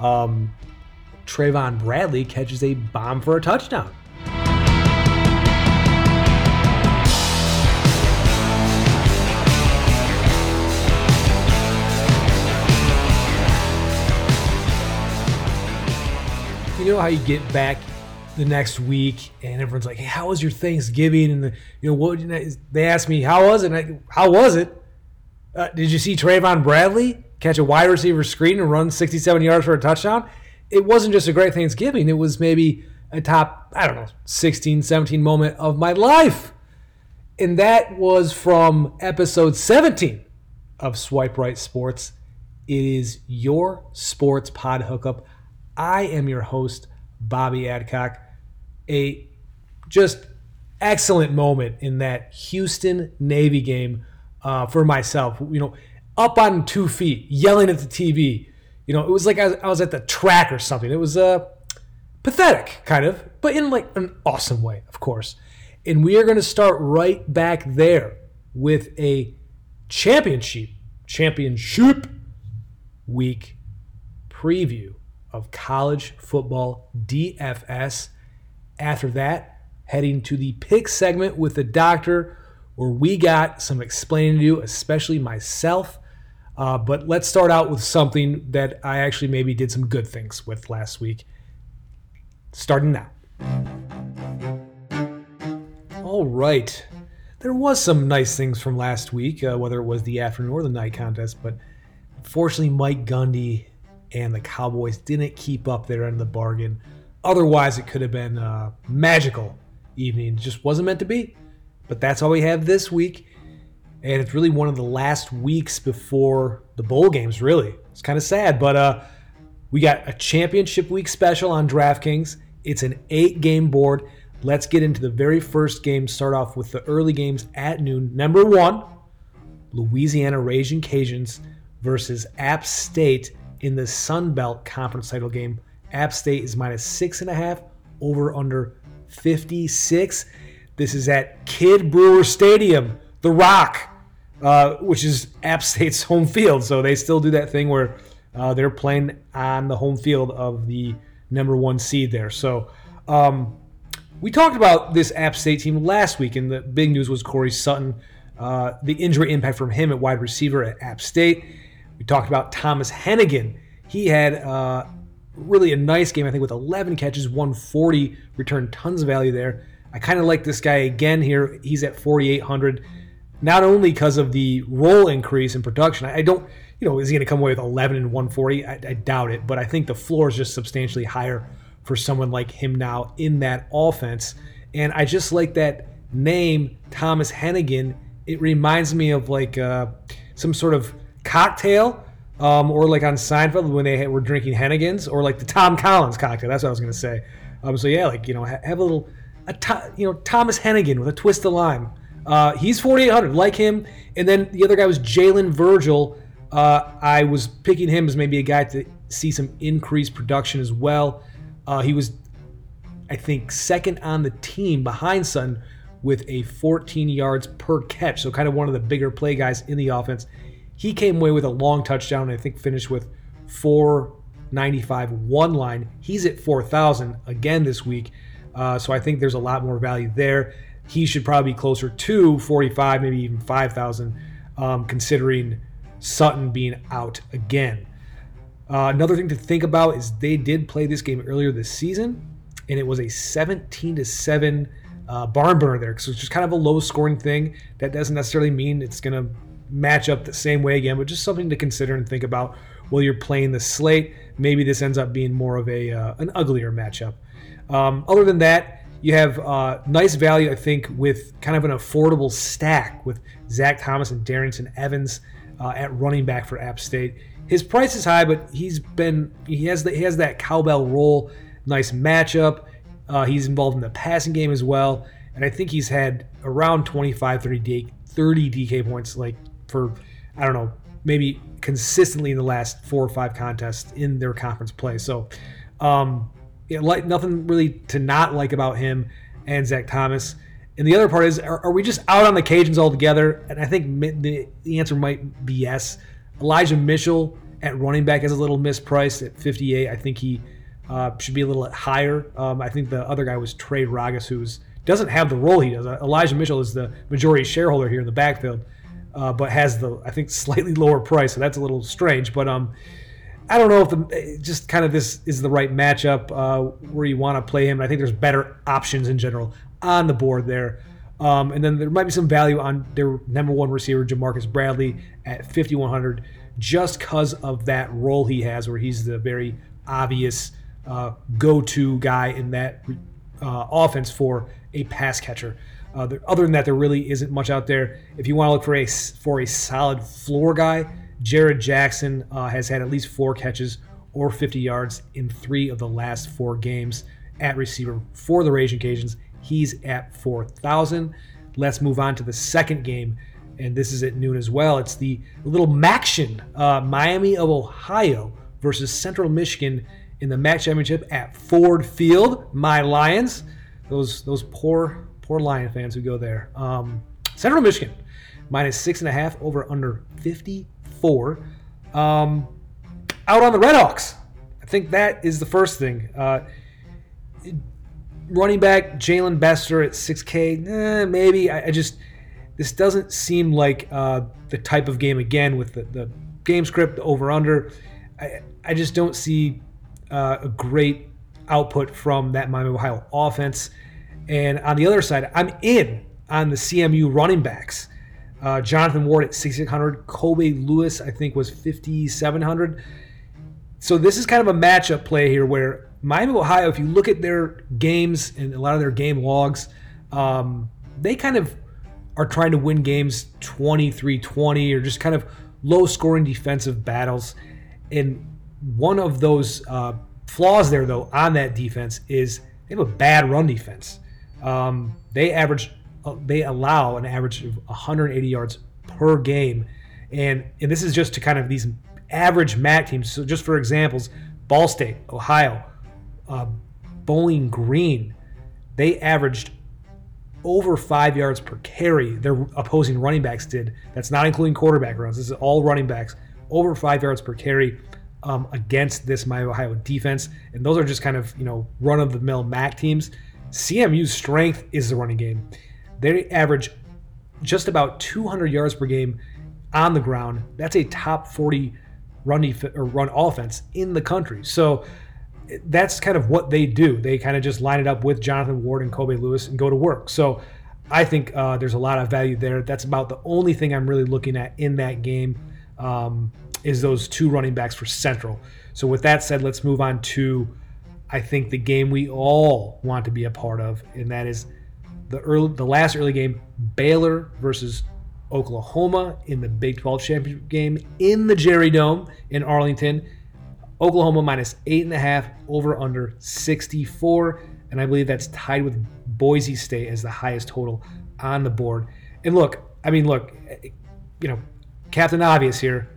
Um, Trayvon Bradley catches a bomb for a touchdown. You know how you get back the next week and everyone's like, "Hey, how was your Thanksgiving?" And the, you know what they asked me, "How was it?" I, how was it? Uh, did you see Trayvon Bradley catch a wide receiver screen and run 67 yards for a touchdown? It wasn't just a great Thanksgiving. It was maybe a top, I don't know, 16, 17 moment of my life. And that was from episode 17 of Swipe Right Sports. It is your sports pod hookup. I am your host, Bobby Adcock. A just excellent moment in that Houston Navy game uh, for myself. You know, up on two feet, yelling at the TV. You know, it was like I was, I was at the track or something. It was uh, pathetic, kind of, but in like an awesome way, of course. And we are going to start right back there with a championship championship week preview of college football DFS. After that, heading to the pick segment with the doctor, where we got some explaining to do, especially myself. Uh, but let's start out with something that I actually maybe did some good things with last week. Starting now. All right. There was some nice things from last week, uh, whether it was the afternoon or the night contest, but unfortunately, Mike Gundy and the Cowboys didn't keep up their end of the bargain. Otherwise, it could have been a magical evening. It just wasn't meant to be. But that's all we have this week. And it's really one of the last weeks before the bowl games, really. It's kind of sad, but uh, we got a championship week special on DraftKings. It's an eight game board. Let's get into the very first game. Start off with the early games at noon. Number one, Louisiana Raging Cajuns versus App State in the Sun Belt Conference title game. App State is minus six and a half, over under 56. This is at Kidd Brewer Stadium, The Rock, uh, which is App State's home field. So they still do that thing where uh, they're playing on the home field of the number one seed there. So um, we talked about this App State team last week, and the big news was Corey Sutton, uh, the injury impact from him at wide receiver at App State. We talked about Thomas Hennigan. He had uh, really a nice game, I think, with 11 catches, 140, returned tons of value there. I kind of like this guy again here. He's at 4,800, not only because of the role increase in production. I don't, you know, is he going to come away with 11 and 140? I, I doubt it, but I think the floor is just substantially higher for someone like him now in that offense. And I just like that name, Thomas Hennigan. It reminds me of like uh, some sort of cocktail um, or like on Seinfeld when they were drinking Hennigans, or like the Tom Collins cocktail. That's what I was gonna say. Um, so yeah, like you know, have a little, a to, you know, Thomas Hennigan with a twist of lime. Uh, he's 4,800, like him. And then the other guy was Jalen Virgil. Uh, I was picking him as maybe a guy to see some increased production as well. Uh, he was, I think, second on the team behind Sutton with a 14 yards per catch. So kind of one of the bigger play guys in the offense. He came away with a long touchdown. And I think finished with 495 one line. He's at 4,000 again this week. Uh, so I think there's a lot more value there. He should probably be closer to 45, maybe even 5,000, um, considering Sutton being out again. Uh, another thing to think about is they did play this game earlier this season, and it was a 17 to 7 uh, barn burner there. So it's just kind of a low scoring thing. That doesn't necessarily mean it's going to match up the same way again, but just something to consider and think about while you're playing the slate. Maybe this ends up being more of a uh, an uglier matchup. Um, other than that, you have uh, nice value, I think, with kind of an affordable stack with Zach Thomas and Darrynton Evans uh, at running back for App State. His price is high, but he's been he has the, he has that cowbell role. Nice matchup. Uh, he's involved in the passing game as well, and I think he's had around 25, 30 30 DK points like for I don't know maybe consistently in the last four or five contests in their conference play. So, um, yeah, like nothing really to not like about him and Zach Thomas. And the other part is, are, are we just out on the Cajuns altogether? And I think the, the answer might be yes. Elijah Mitchell at running back is a little mispriced at 58. I think he uh, should be a little higher. Um, I think the other guy was Trey Ragas, who doesn't have the role he does. Uh, Elijah Mitchell is the majority shareholder here in the backfield, uh, but has the I think slightly lower price, so that's a little strange. But um, I don't know if the just kind of this is the right matchup uh, where you want to play him. I think there's better options in general on the board there. Um, and then there might be some value on their number one receiver, Jamarcus Bradley, at 5,100, just because of that role he has, where he's the very obvious uh, go-to guy in that uh, offense for a pass catcher. Uh, there, other than that, there really isn't much out there. If you want to look for a for a solid floor guy, Jared Jackson uh, has had at least four catches or 50 yards in three of the last four games at receiver for the Raging Cajuns. He's at 4,000. Let's move on to the second game, and this is at noon as well. It's the little MACtion, uh, Miami of Ohio versus Central Michigan in the MAC championship at Ford Field. My Lions, those those poor poor Lion fans who go there. Um, Central Michigan minus six and a half over under 54. Um, out on the Redhawks. I think that is the first thing. Uh, running back Jaylon Bester at 6K, eh, maybe. I, I, just this doesn't seem like uh, the type of game again with the, the game script the over under. I, I just don't see uh, a great output from that Miami Ohio offense. And on the other side, I'm in on the CMU running backs. Uh, Jonathan Ward at 6,600. Kobe Lewis, I think, was 5,700. So this is kind of a matchup play here where Miami Ohio, if you look at their games and a lot of their game logs, um, they kind of are trying to win games 23 20 or just kind of low scoring defensive battles. And one of those uh, flaws there, though, on that defense is they have a bad run defense. Um, they average, they allow an average of 180 yards per game, and and this is just to kind of these average MAC teams. So just for examples, Ball State, Ohio, uh, Bowling Green, they averaged over five yards per carry. Their opposing running backs did. That's not including quarterback runs. This is all running backs. Over five yards per carry um, against this Miami Ohio defense, and those are just kind of you know run of the mill MAC teams. CMU's strength is the running game. They average just about 200 yards per game on the ground. That's a top 40 run def- or run offense in the country. So that's kind of what they do. They kind of just line it up with Jonathan Ward and Kobe Lewis and go to work. So I think uh, there's a lot of value there. That's about the only thing I'm really looking at in that game um, is those two running backs for Central. So with that said, let's move on to I think the game we all want to be a part of, and that is the early, the last early game, Baylor versus Oklahoma in the Big 12 championship game in the Jerry Dome in Arlington. Oklahoma minus eight and a half, over under 64. And I believe that's tied with Boise State as the highest total on the board. And look, I mean, look, you know, Captain Obvious here.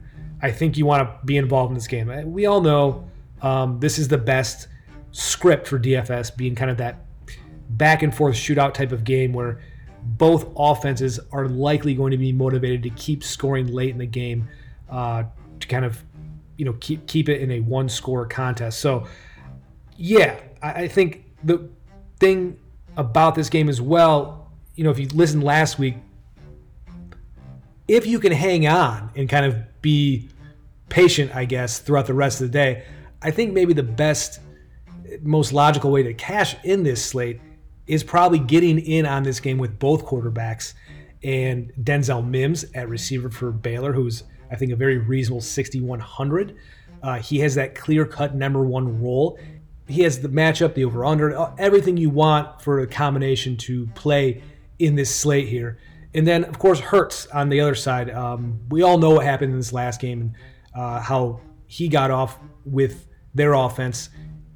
I think you want to be involved in this game. We all know um, this is the best script for DFS, being kind of that back and forth shootout type of game where both offenses are likely going to be motivated to keep scoring late in the game uh, to kind of you know keep keep it in a one score contest. So yeah, I, I think the thing about this game as well, you know, if you listened last week, if you can hang on and kind of be patient, I guess, throughout the rest of the day, I think maybe the best, most logical way to cash in this slate is probably getting in on this game with both quarterbacks and Denzel Mims at receiver for Baylor, who's I think a very reasonable 6100. Uh, he has that clear cut number one role. He has the matchup, the over under, uh, everything you want for a combination to play in this slate here. And then, of course, Hurts on the other side. Um, we all know what happened in this last game and uh, how he got off with their offense.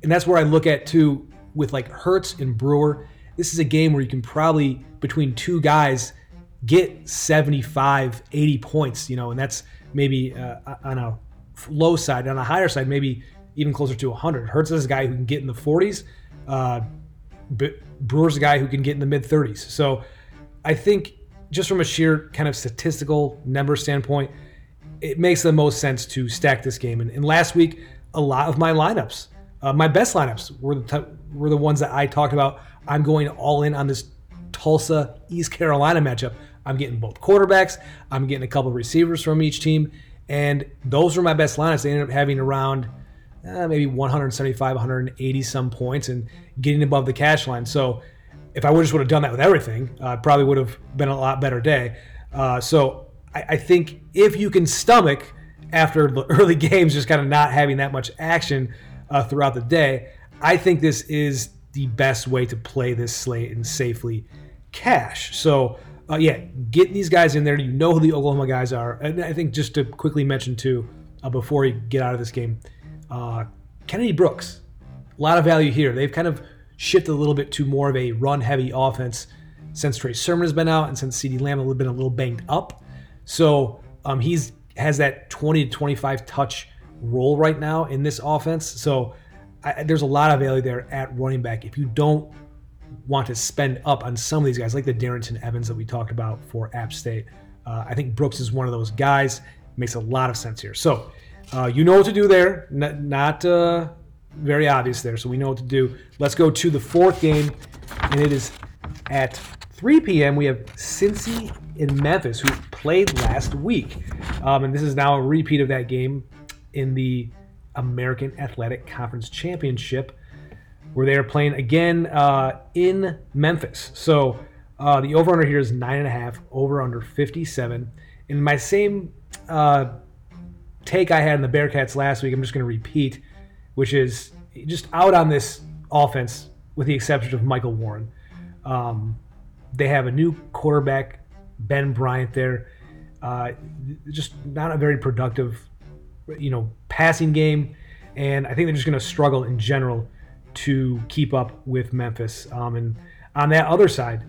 And that's where I look at, too, with like Hurts and Brewer. This is a game where you can probably, between two guys, get 75, 80 points, you know, and that's maybe uh, on a low side. On a higher side, maybe even closer to 100. Hurts is a guy who can get in the 40s. Uh, Brewer's a guy who can get in the mid 30s. So I think just from a sheer kind of statistical number standpoint, it makes the most sense to stack this game. And, and last week, a lot of my lineups, uh, my best lineups, were the t- were the ones that I talked about. I'm going all in on this Tulsa East Carolina matchup. I'm getting both quarterbacks. I'm getting a couple receivers from each team, and those were my best lineups. They ended up having around uh, maybe 175, 180 some points, and getting above the cash line. So if I would just would have done that with everything, uh, probably would have been a lot better day. Uh, so I, I, think if you can stomach after the early games just kind of not having that much action uh, throughout the day, I think this is the best way to play this slate and safely cash. So uh, yeah, get these guys in there. You know who the Oklahoma guys are, and I think just to quickly mention too, uh, before you get out of this game, uh, Kennedy Brooks, a lot of value here. They've kind of shifted a little bit to more of a run-heavy offense since Trey Sermon has been out and since CeeDee Lamb has been a little banged up. So um, he's has that 20 to 25 touch role right now in this offense. So I, there's a lot of value there at running back. If you don't want to spend up on some of these guys, like the Darrynton Evans that we talked about for App State, uh, I think Brooks is one of those guys. Makes a lot of sense here. So uh, you know what to do there. N- not uh, very obvious there, so we know what to do. Let's go to the fourth game, and it is at 3 p.m. We have Cincy in Memphis, who played last week, um, and this is now a repeat of that game in the American Athletic Conference Championship, where they are playing again uh, in Memphis. So uh, the over under here is nine and a half, over under 57. In my same uh, take I had in the Bearcats last week, I'm just going to repeat which is just out on this offense, with the exception of Michael Warren. Um, they have a new quarterback, Ben Bryant. There, uh, just not a very productive, you know, passing game, and I think they're just going to struggle in general to keep up with Memphis. Um, and on that other side,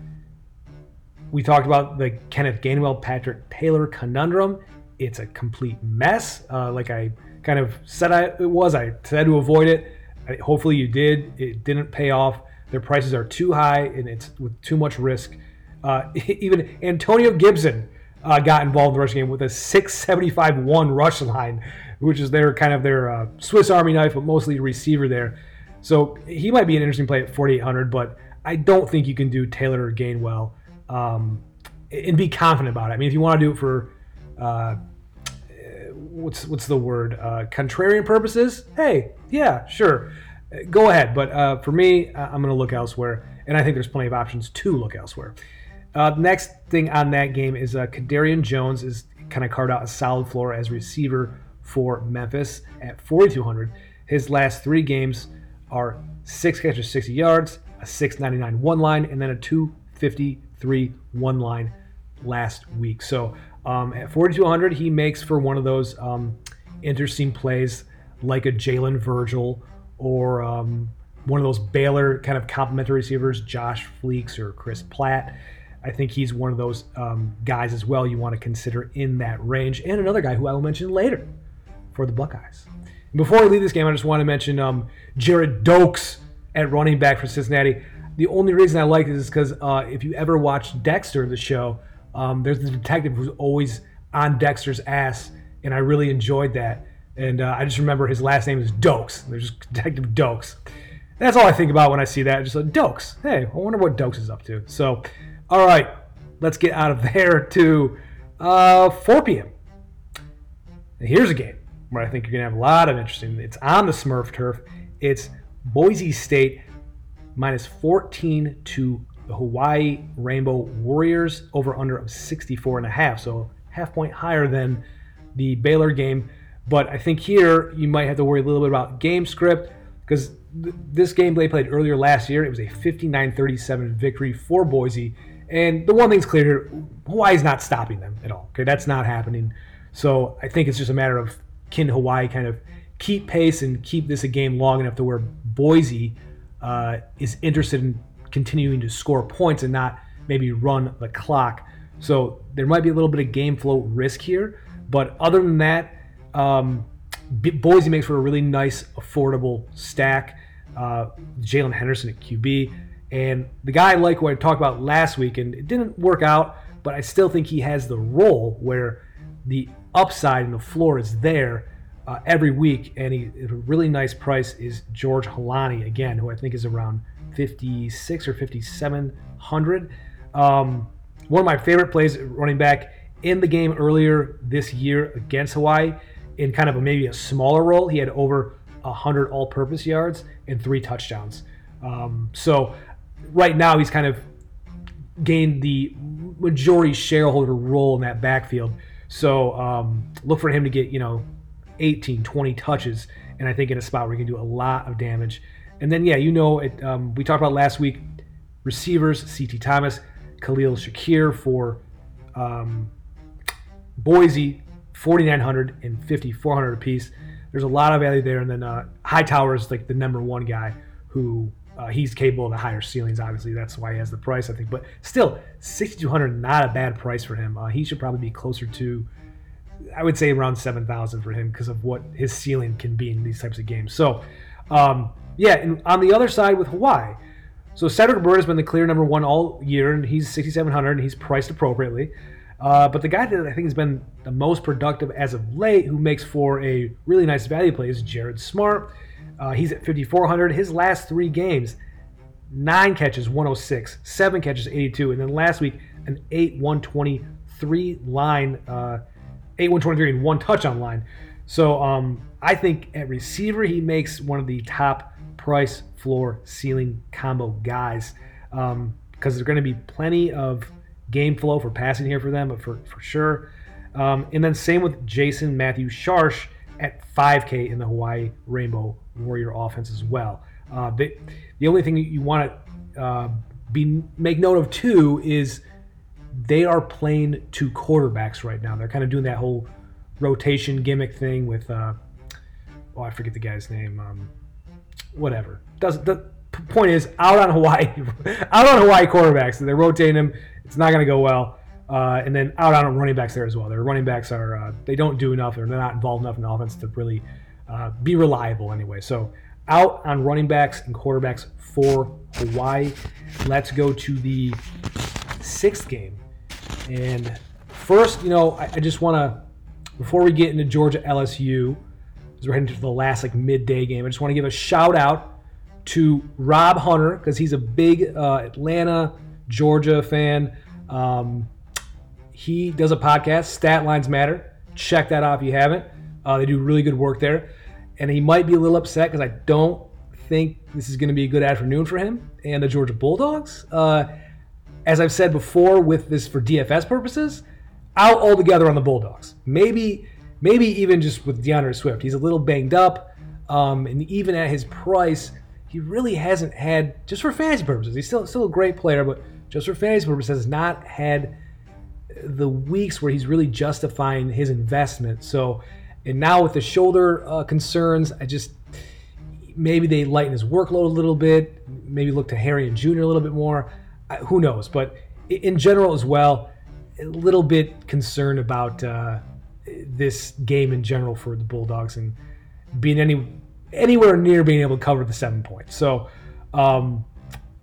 we talked about the Kenneth Gainwell, Patrick Taylor conundrum. It's a complete mess. Uh, like I kind of said I, it was. I said to avoid it. I, hopefully you did. It didn't pay off. Their prices are too high and it's with too much risk. Uh, even Antonio Gibson uh, got involved in the rush game with a 675-1 rush line, which is their kind of their uh, Swiss Army knife, but mostly receiver there. So he might be an interesting play at 4,800, but I don't think you can do Taylor or Gainwell um, and be confident about it. I mean, if you want to do it for uh, what's what's the word uh, contrarian purposes hey yeah sure go ahead but uh, for me i'm going to look elsewhere and i think there's plenty of options to look elsewhere uh, next thing on that game is uh, Kedarian Jones is kind of carved out a solid floor as receiver for Memphis at 4,200. His last three games are six catches, 60 yards, a 699 one line, and then a 253 one line last week. So um, at 4,200, he makes for one of those um, interesting plays like a Jalen Virgil or um, one of those Baylor kind of complementary receivers, Josh Fleeks or Chris Platt. I think he's one of those um, guys as well you want to consider in that range. And another guy who I will mention later for the Buckeyes. And before I leave this game, I just want to mention um, Gerrid Doaks at running back for Cincinnati. The only reason I like this is because uh, if you ever watched Dexter, the show, um, there's the detective who's always on Dexter's ass, and I really enjoyed that. And uh, I just remember his last name is Doakes. There's Detective Doakes. That's all I think about when I see that. Just like Doakes. Hey, I wonder what Doakes is up to. So, all right, let's get out of there to uh, 4 p.m. here's a game where I think you're gonna have a lot of interest interesting. It's on the Smurf turf. It's Boise State minus 14 to the Hawaii Rainbow Warriors over under of 64 and a half. So half point higher than the Baylor game. But I think here you might have to worry a little bit about game script because th- this game they played earlier last year, it was a 59-37 victory for Boise. And the one thing's clear here, Hawaii's not stopping them at all. Okay, that's not happening. So I think it's just a matter of can Hawaii kind of keep pace and keep this a game long enough to where Boise uh, is interested in continuing to score points and not maybe run the clock. So there might be a little bit of game flow risk here, but other than that, um, Boise makes for a really nice, affordable stack. Uh, Jaylon Henderson at QB, and the guy I like who I talked about last week, and it didn't work out, but I still think he has the role where the upside and the floor is there uh, every week. And he, a really nice price is George Holani, again, who I think is around 56 or 5700. Um, one of my favorite plays running back in the game earlier this year against Hawaii in kind of a, maybe a smaller role. He had over 100 all purpose yards and three touchdowns. Um, so right now he's kind of gained the majority shareholder role in that backfield. So um, look for him to get, you know, 18, 20 touches. And I think in a spot where he can do a lot of damage. And then, yeah, you know, it, um, we talked about last week receivers, CT Thomas, Khalil Shakir for um, Boise, 4,900 and 5,400 apiece. There's a lot of value there. And then uh, Hightower is like the number one guy who uh, he's capable of the higher ceilings. Obviously, that's why he has the price, I think. But still, 6,200, not a bad price for him. Uh, he should probably be closer to, I would say, around 7,000 for him because of what his ceiling can be in these types of games. So, um, yeah, and on the other side with Hawaii, so Cedric Byrd has been the clear number one all year, and he's 6,700, and he's priced appropriately. Uh, but the guy that I think has been the most productive as of late, who makes for a really nice value play, is Jared Smart. Uh, he's at 5,400. His last three games, nine catches, 106, seven catches, 82, and then last week an 8 123 line, uh, 8 123 and one touchdown line. So um, I think at receiver he makes one of the top price floor ceiling combo guys because um, there's going to be plenty of game flow for passing here for them, but for for sure. Um, and then same with Jason Matthew Sharsh at 5K in the Hawaii Rainbow Warrior offense as well. Uh, the, the only thing you want to uh, be make note of too is they are playing two quarterbacks right now. They're kind of doing that whole rotation gimmick thing with uh, oh I forget the guy's name. Um, whatever. Does the point is out on Hawaii, out on Hawaii quarterbacks. They're rotating them. It's not going to go well. Uh, and then out on running backs there as well. Their running backs are uh, they don't do enough. Or they're not involved enough in the offense to really uh, be reliable anyway. So out on running backs and quarterbacks for Hawaii. Let's go to the sixth game. And first, you know, I, I just want to before we get into Georgia LSU, as we're heading to the last like midday game, I just want to give a shout out to Rob Hunter because he's a big uh, Atlanta, Georgia fan. Um, he does a podcast, Stat Lines Matter. Check that out if you haven't. Uh, they do really good work there. And he might be a little upset because I don't think this is going to be a good afternoon for him and the Georgia Bulldogs. Uh, as I've said before, with this for DFS purposes, out altogether on the Bulldogs. Maybe, maybe even just with D'Andre Swift. He's a little banged up, um, and even at his price, he really hasn't had just for fantasy purposes. He's still still a great player, but just for fantasy purposes, has not had the weeks where he's really justifying his investment. So, and now with the shoulder uh, concerns, I just maybe they lighten his workload a little bit. Maybe look to Harry and Jr. a little bit more. I, who knows? But in general, as well, a little bit concerned about uh, this game in general for the Bulldogs and being any anywhere near being able to cover the seven points. So, um,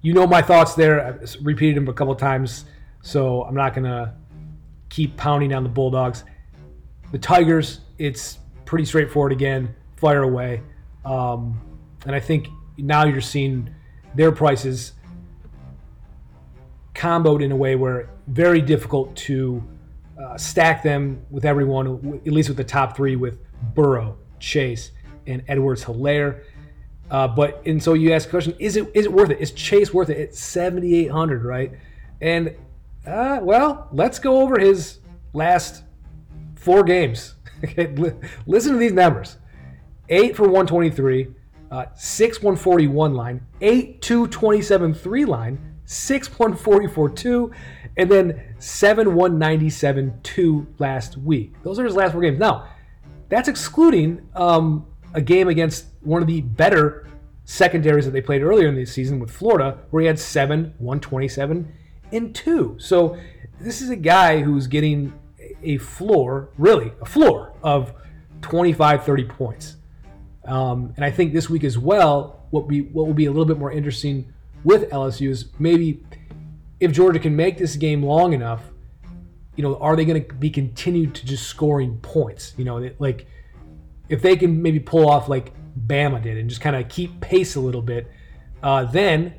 you know my thoughts there. I've repeated them a couple times, so I'm not gonna keep pounding on the Bulldogs. The Tigers, it's pretty straightforward again. Fire away. Um, and I think now you're seeing their prices comboed in a way where very difficult to uh, stack them with everyone, at least with the top three, with Burrow, Chase, and Edwards Helaire. Uh, but and so you ask the question: Is it is it worth it? Is Chase worth it? It's seventy eight hundred, right? And uh, well, let's go over his last four games. Okay, listen to these numbers: eight for one twenty three, uh, six one forty one line, eight two twenty seven three line, six one forty four two, and then seven one ninety seven two last week. Those are his last four games. Now, that's excluding um, a game against one of the better secondaries that they played earlier in the season with Florida, where he had seven, 127, and two. So this is a guy who's getting a floor, really a floor of 25, 30 points. Um, and I think this week as well, what be what will be a little bit more interesting with LSU is maybe if Georgia can make this game long enough, you know, are they going to be continued to just scoring points? You know, like if they can maybe pull off like Bama did and just kind of keep pace a little bit, uh, then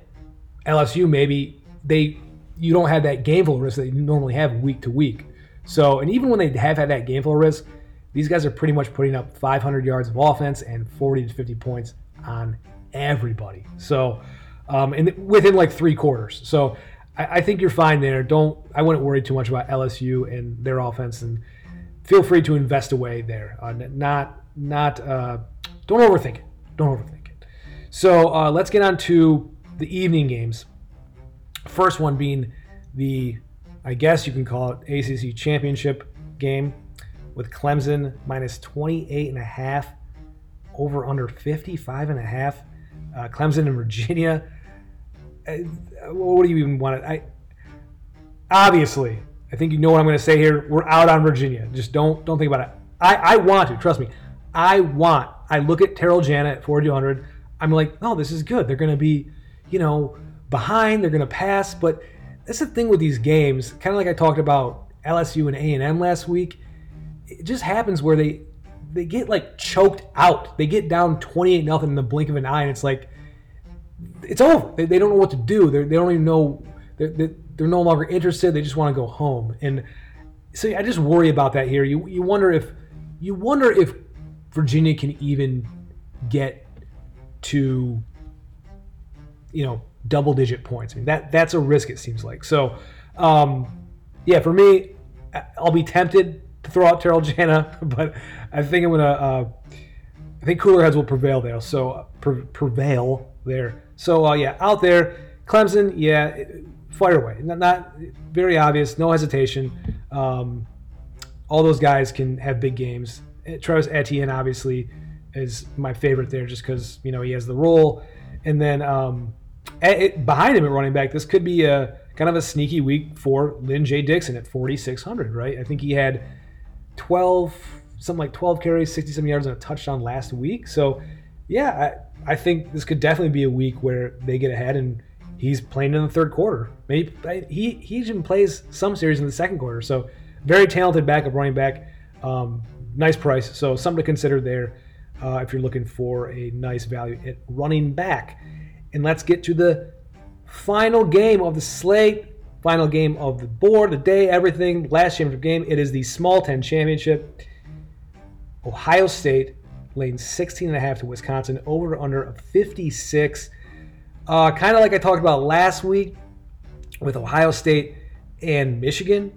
LSU maybe they you don't have that gameful risk that you normally have week to week. So, and even when they have had that game flow risk, these guys are pretty much putting up 500 yards of offense and 40 to 50 points on everybody. So, um, and within like three quarters. So, I, I think you're fine there. Don't I wouldn't worry too much about LSU and their offense, and feel free to invest away there. Uh, not not uh, don't overthink it. Don't overthink it. So uh, let's get on to the evening games. First one being the, I guess you can call it ACC championship game with Clemson minus 28 and a half over under 55 and a half. Uh, Clemson and Virginia. Uh, what do you even want to? I obviously, I think you know what I'm going to say here. We're out on Virginia. Just don't don't think about it. I, I want to trust me. I want. I look at Terrell Jana at 4200. I'm like, oh, this is good. They're going to be, you know, behind. They're going to pass. But that's the thing with these games. Kind of like I talked about LSU and A and M last week. It just happens where they they get like choked out. They get down 28 nothing in the blink of an eye, and it's like it's over. They, they don't know what to do. They're, they do not even know. They're, they're no longer interested. They just want to go home. And so I just worry about that here. You you wonder if you wonder if Virginia can even get to you know double digit points. I mean that that's a risk it seems like. So um, yeah, for me, I'll be tempted to throw out Terrell Jana, but I think I'm gonna. Uh, I think cooler heads will prevail there. So uh, pre- prevail there. So uh, yeah, out there, Clemson, yeah, fire away. Not, not very obvious, no hesitation. Um, all those guys can have big games. Eh, Travis Etienne obviously is my favorite there, just because you know he has the role, and then um, it, behind him at running back, this could be a kind of a sneaky week for Lyn-J Dixon at 4,600, right? I think he had 12, something like 12 carries, 67 yards, and a touchdown last week. So, yeah, I, I think this could definitely be a week where they get ahead and he's playing in the third quarter. Maybe he he even plays some series in the second quarter. So, very talented backup running back. Um, nice price. So, something to consider there uh, if you're looking for a nice value at running back. And let's get to the final game of the slate, final game of the board, the day, everything. Last championship game. It is the Small 10 Championship. Ohio State laying 16 and a half to Wisconsin, over under of 56. Uh, kind of like I talked about last week with Ohio State and Michigan.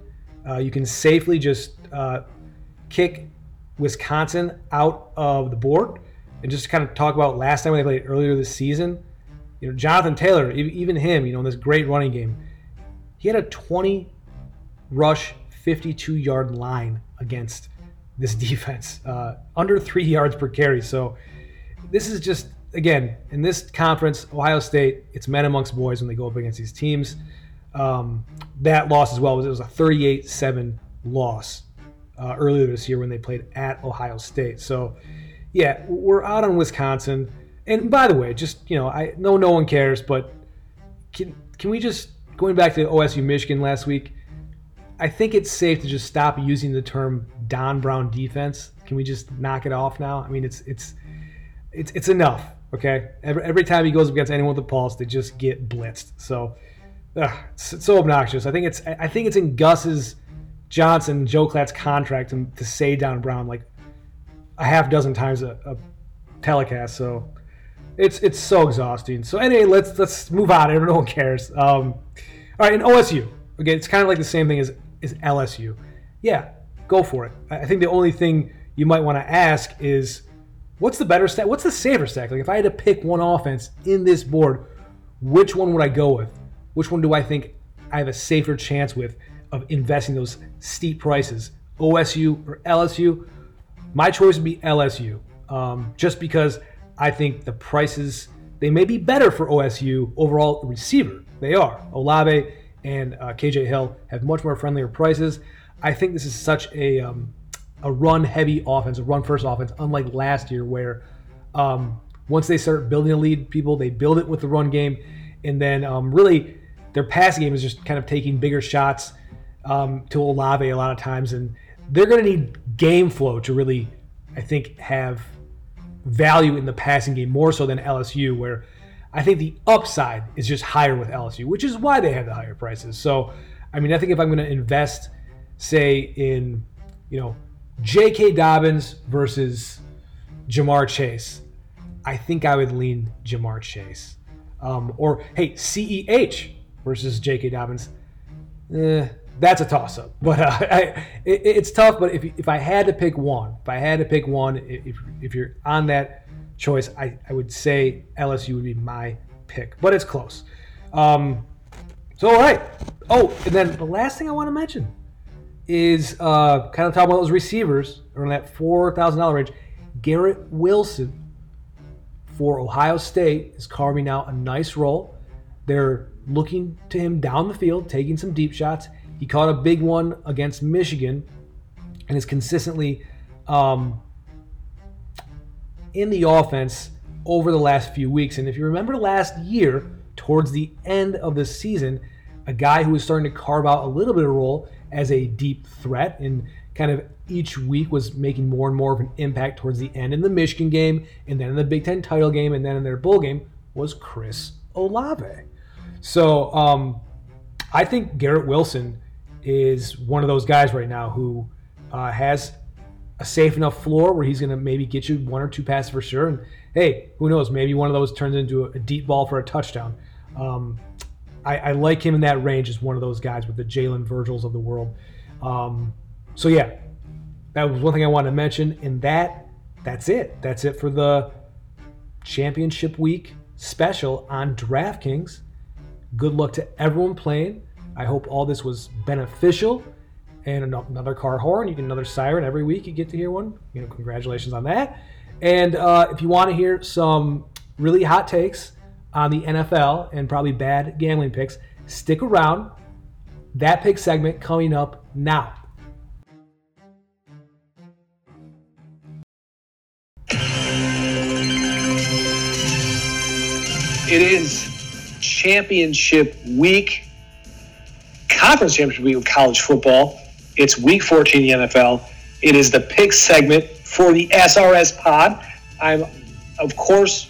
Uh, you can safely just uh, kick Wisconsin out of the board and just kind of talk about last time when they played earlier this season. You know, Jonathan Taylor, even him, you know, in this great running game, he had a 20 rush, 52 yard line against this defense, uh, under three yards per carry. So this is just again in this conference, Ohio State, it's men amongst boys when they go up against these teams. Um, that loss as well was it was a 38-7 loss uh, earlier this year when they played at Ohio State. So yeah, we're out on Wisconsin. And by the way, just you know, I know no one cares, but can can we just going back to OSU Michigan last week? I think it's safe to just stop using the term Don Brown defense. Can we just knock it off now? I mean, it's it's it's it's enough. Okay, every, every time he goes up against anyone with a pulse, they just get blitzed. So ugh, it's, so obnoxious. I think it's I think it's in Gus's Johnson Joe Klatt's contract to, to say Don Brown like a half dozen times a, a telecast. So it's it's so exhausting. So anyway, let's let's move on. No one cares. Um, all right, in OSU, okay, it's kind of like the same thing as is LSU. Yeah, go for it. I think the only thing you might want to ask is, what's the better stack? What's the safer stack? Like if I had to pick one offense in this board, which one would I go with? Which one do I think I have a safer chance with of investing those steep prices? OSU or LSU? My choice would be LSU, um, just because I think the prices they may be better for OSU overall receiver. They are. Olave and uh, KJ Hill have much more friendlier prices. I think this is such a um, a run heavy offense, a run first offense, unlike last year where um, once they start building a lead, people they build it with the run game, and then um, really their passing game is just kind of taking bigger shots. um, to Olave a lot of times, and they're going to need game flow to really, I think, have value in the passing game more so than LSU, where I think the upside is just higher with LSU, which is why they have the higher prices. So, I mean, I think if I'm going to invest, say, in, you know, J.K. Dobbins versus Ja'Marr Chase, I think I would lean Ja'Marr Chase. Um, or, hey, CEH versus J.K. Dobbins. Eh, that's a toss up. But uh, I, it, it's tough. But if, if I had to pick one, if I had to pick one, if, if you're on that choice, I, I would say LSU would be my pick. But it's close. Um, so, all right. Oh, and then the last thing I want to mention is uh, kind of talking about those receivers around that $4,000 range. Garrett Wilson for Ohio State is carving out a nice role. They're looking to him down the field, taking some deep shots. He caught a big one against Michigan and is consistently um, in the offense over the last few weeks. And if you remember last year, towards the end of the season, a guy who was starting to carve out a little bit of role as a deep threat and kind of each week was making more and more of an impact towards the end in the Michigan game and then in the Big Ten title game and then in their bowl game was Chris Olave. So um, I think Garrett Wilson is one of those guys right now who uh, has a safe enough floor where he's going to maybe get you one or two passes for sure. And hey, who knows? Maybe one of those turns into a deep ball for a touchdown. Um, I, I, like him in that range as one of those guys with the Jalen Virgils of the world. Um, so yeah, that was one thing I wanted to mention. And that that's it. That's it for the championship week special on DraftKings. Good luck to everyone playing. I hope all this was beneficial. And another car horn, you get another siren every week. You get to hear one. You know, congratulations on that. And uh, if you want to hear some really hot takes on the NFL and probably bad gambling picks, stick around. That pick segment coming up now. It is championship week conference championship week of college football. It's week 14 in the NFL. It is the pick segment for the SRS pod. I'm, of course,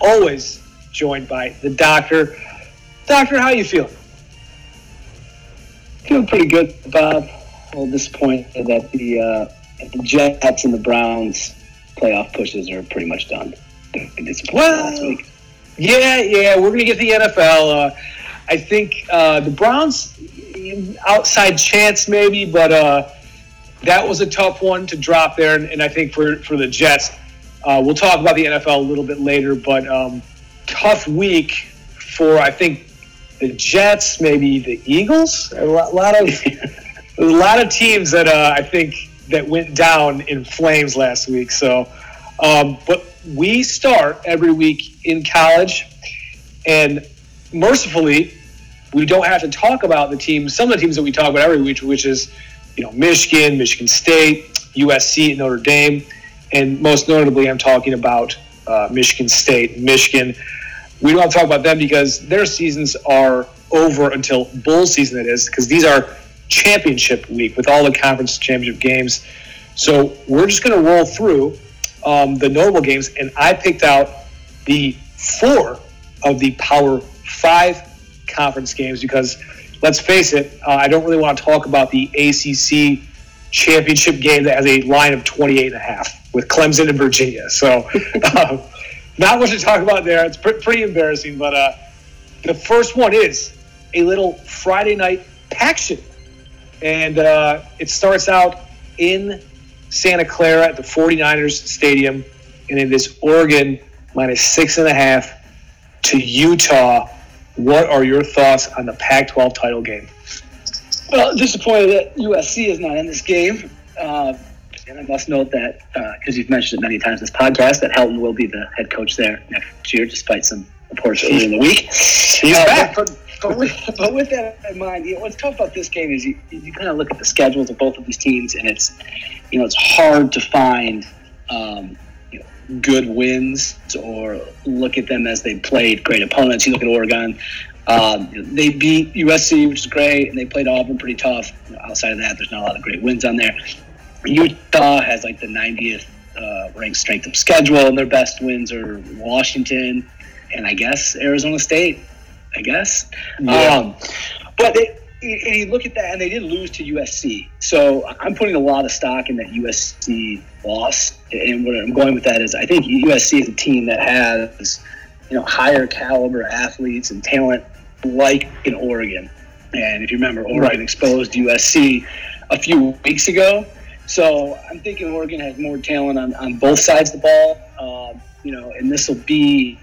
always joined by the doctor. Doctor, how you feeling? Feeling pretty good, Bob. A little disappointed that the uh, the Jets and the Browns playoff pushes are pretty much done. Disappointed well, last week. Yeah, yeah, we're gonna get the NFL. Uh, I think uh, the Browns outside chance maybe, but uh, that was a tough one to drop there. And, and I think for, for the Jets, uh, we'll talk about the NFL a little bit later, but um, tough week for, I think, the Jets, maybe the Eagles. A lot, lot of a lot of teams that uh, I think that went down in flames last week. So, um, but we start every week in college, and mercifully, we don't have to talk about the teams, some of the teams that we talk about every week, which is, you know, Michigan, Michigan State, USC, Notre Dame, and most notably, I'm talking about uh, Michigan State, Michigan. We don't have to talk about them because their seasons are over until bowl season. It is because these are championship week with all the conference championship games. So we're just going to roll through um, the notable games, and I picked out the four of the Power Five conference games because let's face it, uh, I don't really want to talk about the ACC championship game that has a line of 28 and a half with Clemson and Virginia. So, um, not much to talk about there. It's pr- pretty embarrassing, but uh, the first one is a little Friday night action. And uh, it starts out in Santa Clara at the 49ers Stadium, and it is Oregon minus six and a half to Utah what are your thoughts on the Pac 12 title game? Well, disappointed that USC is not in this game. Uh, and I must note that, because uh, you've mentioned it many times in this podcast, that Helton will be the head coach there next year, despite some reports earlier in the week. He's uh, back. But, but, with, but, with, that in mind, you know, what's tough about this game is you, you kind of look at the schedules of both of these teams, and it's, you know, it's hard to find um, good wins or look at them as they played great opponents. You look at Oregon, Um, they beat USC, which is great, and they played Auburn pretty tough. outside of that, there's not a lot of great wins on there. Utah has like the 90th uh, ranked strength of schedule, and their best wins are Washington and I guess Arizona State. I guess. Yeah. Um, but they, and you look at that, and they did lose to USC. So I'm putting a lot of stock in that USC loss. And what I'm going with that is, I think USC is a team that has, you know, higher caliber athletes and talent, like in Oregon. And if you remember, Oregon right. exposed USC a few weeks ago. So I'm thinking Oregon has more talent on, on both sides of the ball. Um, you know, and this will be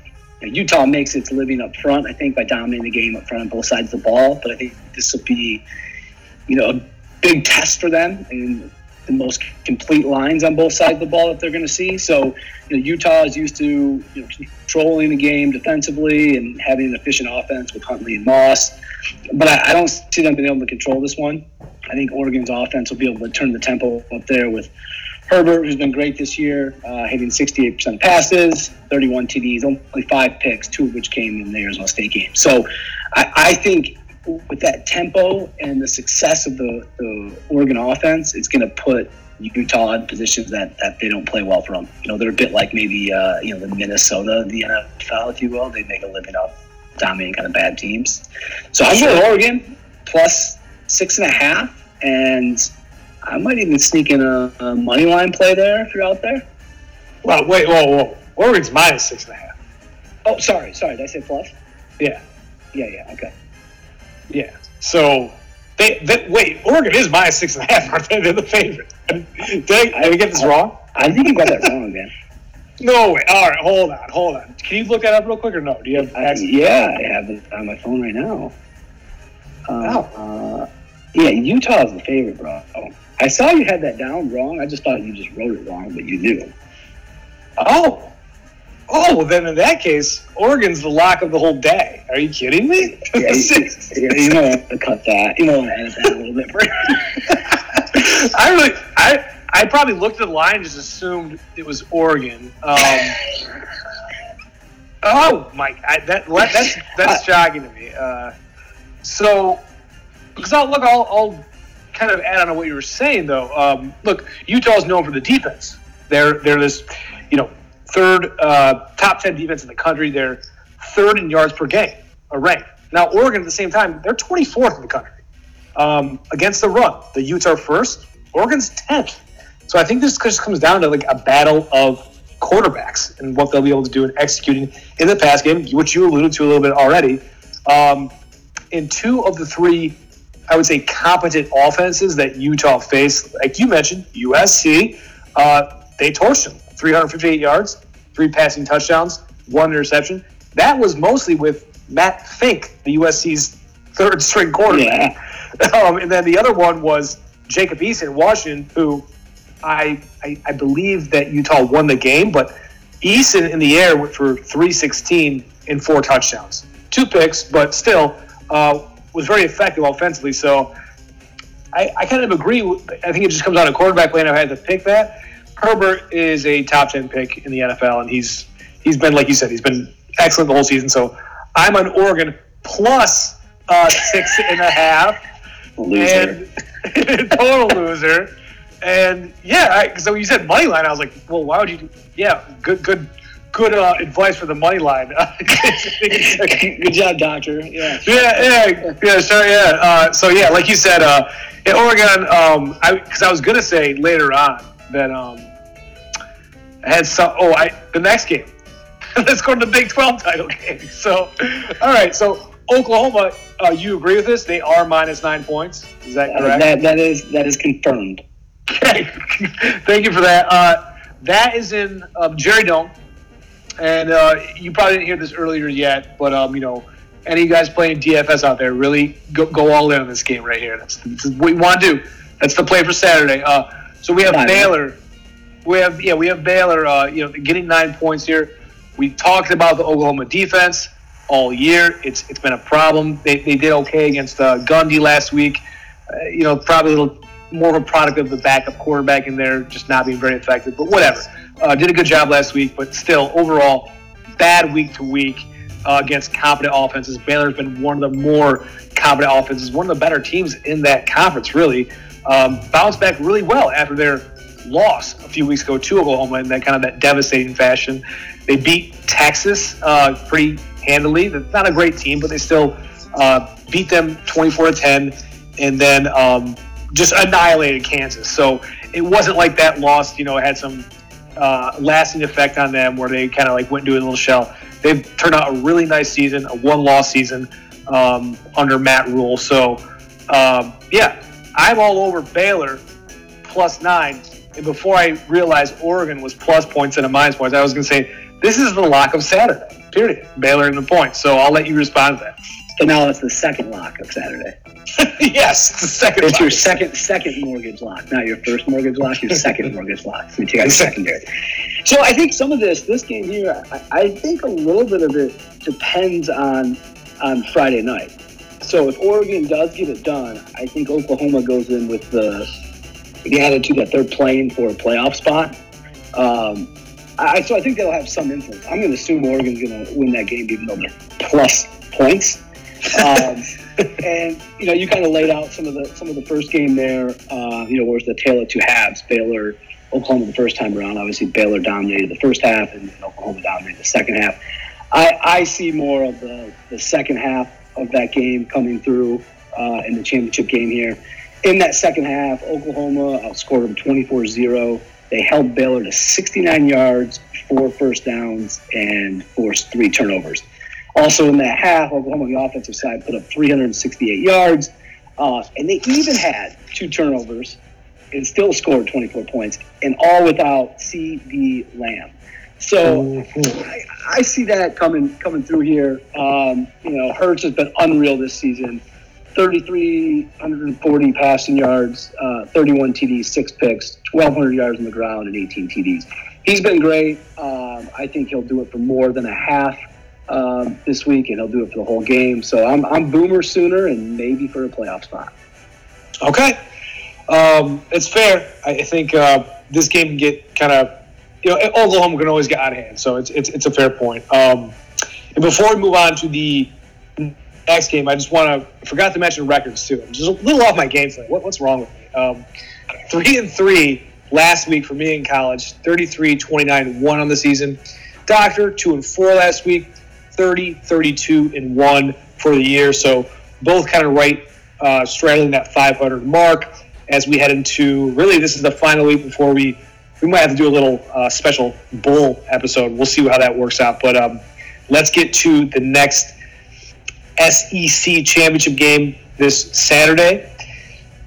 Utah makes its living up front, I think, by dominating the game up front on both sides of the ball. But I think this will be, you know, a big test for them and the most complete lines on both sides of the ball that they're going to see. So, you know, Utah is used to you know, controlling the game defensively and having an efficient offense with Huntley and Moss. But I, I don't see them being able to control this one. I think Oregon's offense will be able to turn the tempo up there with Herbert, who's been great this year, uh, hitting 68% passes, 31 TDs, only five picks, two of which came in the Arizona State game. So I, I think with that tempo and the success of the, the Oregon offense, it's going to put Utah in positions that, that they don't play well from. You know, they're a bit like maybe, uh, you know, the Minnesota, the NFL, if you will. They make a living off dominating kind of bad teams. So I'm going Oregon plus six and a half. And I might even sneak in a, a money line play there if you're out there. Well, wait, whoa, whoa. Oregon's minus six and a half. Oh, sorry, sorry. Did I say plus? Yeah. Yeah, yeah, okay. Yeah. So, they, they wait, Oregon is minus six and a half, aren't they? They're the favorite. Did I, did I get this I, wrong? I think you got that wrong, man. No way. All right, hold on, hold on. Can you look that up real quick or no? Do you have access? yeah, I have it on my phone right now. Uh, oh. Uh, yeah, Utah is the favorite, bro. I saw you had that down wrong. I just thought you just wrote it wrong, but you knew. Oh. Oh, well, then in that case, Oregon's the lock of the whole day. Are you kidding me? Yeah, you, yeah, you might have to cut that. You might want to edit that a little bit. I really, I, I probably looked at the line and just assumed it was Oregon. Um, oh, Mike, I, that that's that's shocking to me. Uh, so, because I'll look, I'll, I'll kind of add on to what you were saying, though. Um, look, Utah's known for the defense. They're they're this, you know, third uh, top ten defense in the country. They're third in yards per game, a rank. Now Oregon at the same time, they're 24th in the country um, against the run. The Utes are first. Oregon's 10th. So I think this just comes down to like a battle of quarterbacks and what they'll be able to do in executing in the pass game, which you alluded to a little bit already. Um, in two of the three I would say, competent offenses that Utah faced. Like you mentioned, USC, uh, they torched them 358 yards, three passing touchdowns, one interception. That was mostly with Matt Fink, the USC's third string quarterback. Yeah. Um, and then the other one was Jacob Eason, Washington, who I, I, I believe that Utah won the game, but Eason in the air went for 316 and four touchdowns. Two picks, but still, uh, was very effective offensively. So I, I kind of agree. I think it just comes out of quarterback play, and I had to pick that. Herbert is a top ten pick in the NFL, and he's he's been like you said, he's been excellent the whole season. So I'm on Oregon plus uh, six and a half. Loser. And total loser. And yeah, so you said money line, I was like, well, why would you? Yeah, good, good good uh, advice for the money line. good job, doctor. Yeah. Yeah, yeah, yeah, sure, yeah. Uh, so yeah, like you said, uh, in Oregon, um, I because I was gonna say later on that um, I had some. Oh, I the next game. Let's go to the Big Twelve title game. So, all right, so. Oklahoma, uh, you agree with this? They are minus nine points. Is that correct? that, that is that is confirmed. Okay, thank you for that. Uh, that is in um, Jerry Dome and uh, you probably didn't hear this earlier yet, but um, you know, any of you guys playing DFS out there, really go, go all in on this game right here. That's, that's what we want to do. That's the play for Saturday. Uh, so we have Baylor. We have yeah, we have Baylor. Uh, you know, getting nine points here. We talked about the Oklahoma defense all year. It's it's been a problem. They, they did okay against uh, Gundy last week. Uh, you know, probably a little more of a product of the backup quarterback in there just not being very effective. But whatever. Uh, did a good job last week, but still, overall, bad week to week. uh, against competent offenses. Baylor's been one of the more competent offenses, one of the better teams in that conference, really. Um, bounced back really well after their loss a few weeks ago to Oklahoma in that kind of that devastating fashion. They beat Texas uh, pretty handily. That's not a great team, but they still uh, beat them 24 to 10, and then um, just annihilated Kansas. So it wasn't like that loss, you know, had some uh, lasting effect on them where they kind of like went into a little shell. They've turned out a really nice season, a one-loss season um, under Matt Rhule. So um, yeah, I'm all over Baylor plus nine. And before I realized Oregon was plus points and a minus points, I was going to say this is the lock of Saturday. Period. Baylor in the points. So I'll let you respond to that. So now it's the second lock of Saturday. yes, the second. It's your second second mortgage lock, not your first mortgage lock. Your second mortgage lock. So you take out your secondary. So I think some of this, this game here, I, I think a little bit of it depends on on Friday night. So if Oregon does get it done, I think Oklahoma goes in with the the attitude that they're playing for a playoff spot. Um, I, so I think they'll have some influence. I'm going to assume Oregon's going to win that game, even though they're plus points. Um, and you know, you kind of laid out some of the some of the first game there. Uh, you know, where's the tale of two halves? Baylor, Oklahoma the first time around. Obviously, Baylor dominated the first half, and Oklahoma dominated the second half. I, I see more of the, the second half of that game coming through uh, in the championship game here. In that second half, Oklahoma outscored them 24 0. They held Baylor to 69 yards, four first downs, and forced three turnovers. Also in that half, Oklahoma on the offensive side put up 368 yards, uh, and they even had two turnovers and still scored 24 points, and all without CeeDee Lamb. So I, I, see that coming coming through here. Um, you know, Hurts has been unreal this season. 3,340 passing yards, uh, 31 TDs, six picks, 1,200 yards on the ground, and 18 TDs. He's been great. Um, I think he'll do it for more than a half um, this week, and he'll do it for the whole game. So I'm, I'm Boomer sooner and maybe for a playoff spot. Okay. Um, it's fair. I think uh, this game can get kind of, you know, Oklahoma can always get out of hand. So it's, it's, it's a fair point. Um, and before we move on to the next game, I just want to, forgot to mention records too. I'm just a little off my game today. What, what's wrong with me? Um, three and three last week for me in college, 33, 29, one on the season. Doctor, two and four last week, 30, 32, and 1 for the year. So both kind of right uh, straddling that 500 mark as we head into really this is the final week before we we might have to do a little uh, special bull episode. We'll see how that works out. But um, let's get to the next SEC championship game this Saturday.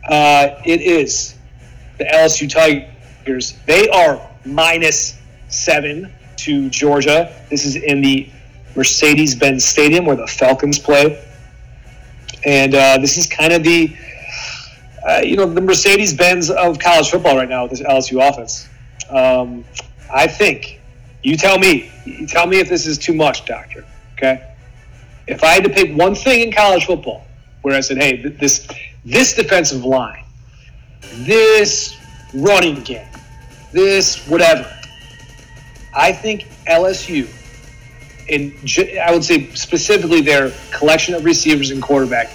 Uh, it is the LSU Tigers. They are minus seven to Georgia. This is in the Mercedes Benz Stadium where the Falcons play. And uh, this is kind of the, uh, you know, the Mercedes Benz of college football right now with this LSU offense. Um, I think, you tell me, you tell me if this is too much, Doctor. Okay. If I had to pick one thing in college football where I said, hey, this, this defensive line, this running game, this whatever, I think LSU in I would say specifically their collection of receivers and quarterback,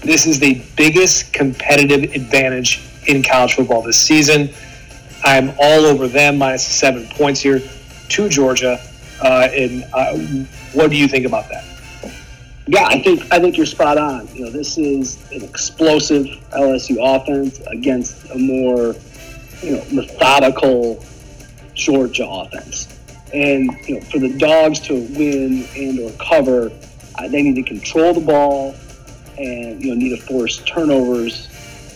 this is the biggest competitive advantage in college football this season. I'm all over them minus seven points here to Georgia. Uh, and uh, what do you think about that? Yeah, I think I think you're spot on. You know, this is an explosive LSU offense against a more you know methodical Georgia offense. And you know, for the dogs to win and or cover, uh, they need to control the ball and you know need to force turnovers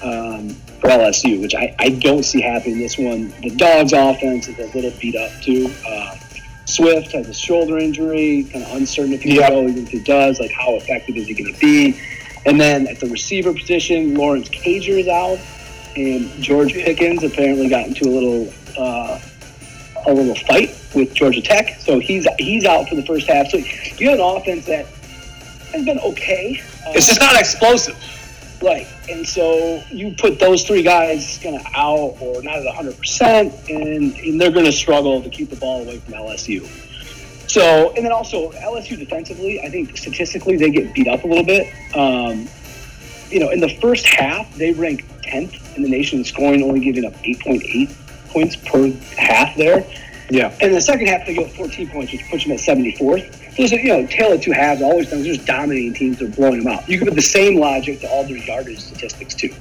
um, for LSU, which I, I don't see happening this one. The dogs' offense is a little beat up too. Uh, Swift has a shoulder injury, kind of uncertain if he yep. will go, even if he does, like how effective is he going to be? And then at the receiver position, Lawrence Cager is out, and George Pickens apparently got into a little uh, a little fight with Georgia Tech, so he's he's out for the first half. So you have an offense that has been okay. Uh, it's just not explosive. Right, and so you put those three guys kind of out or not at 100%, and, and they're going to struggle to keep the ball away from LSU. So, and then also LSU defensively, I think statistically they get beat up a little bit. Um, you know, in the first half, they rank 10th in the nation in scoring, only giving up 8.8 points per half there. Yeah. And the second half, they go 14 points, which puts them at 74th. So there's a, you know, tail of two halves. Always times there's dominating teams that are blowing them out. You can put the same logic to all their yardage statistics too.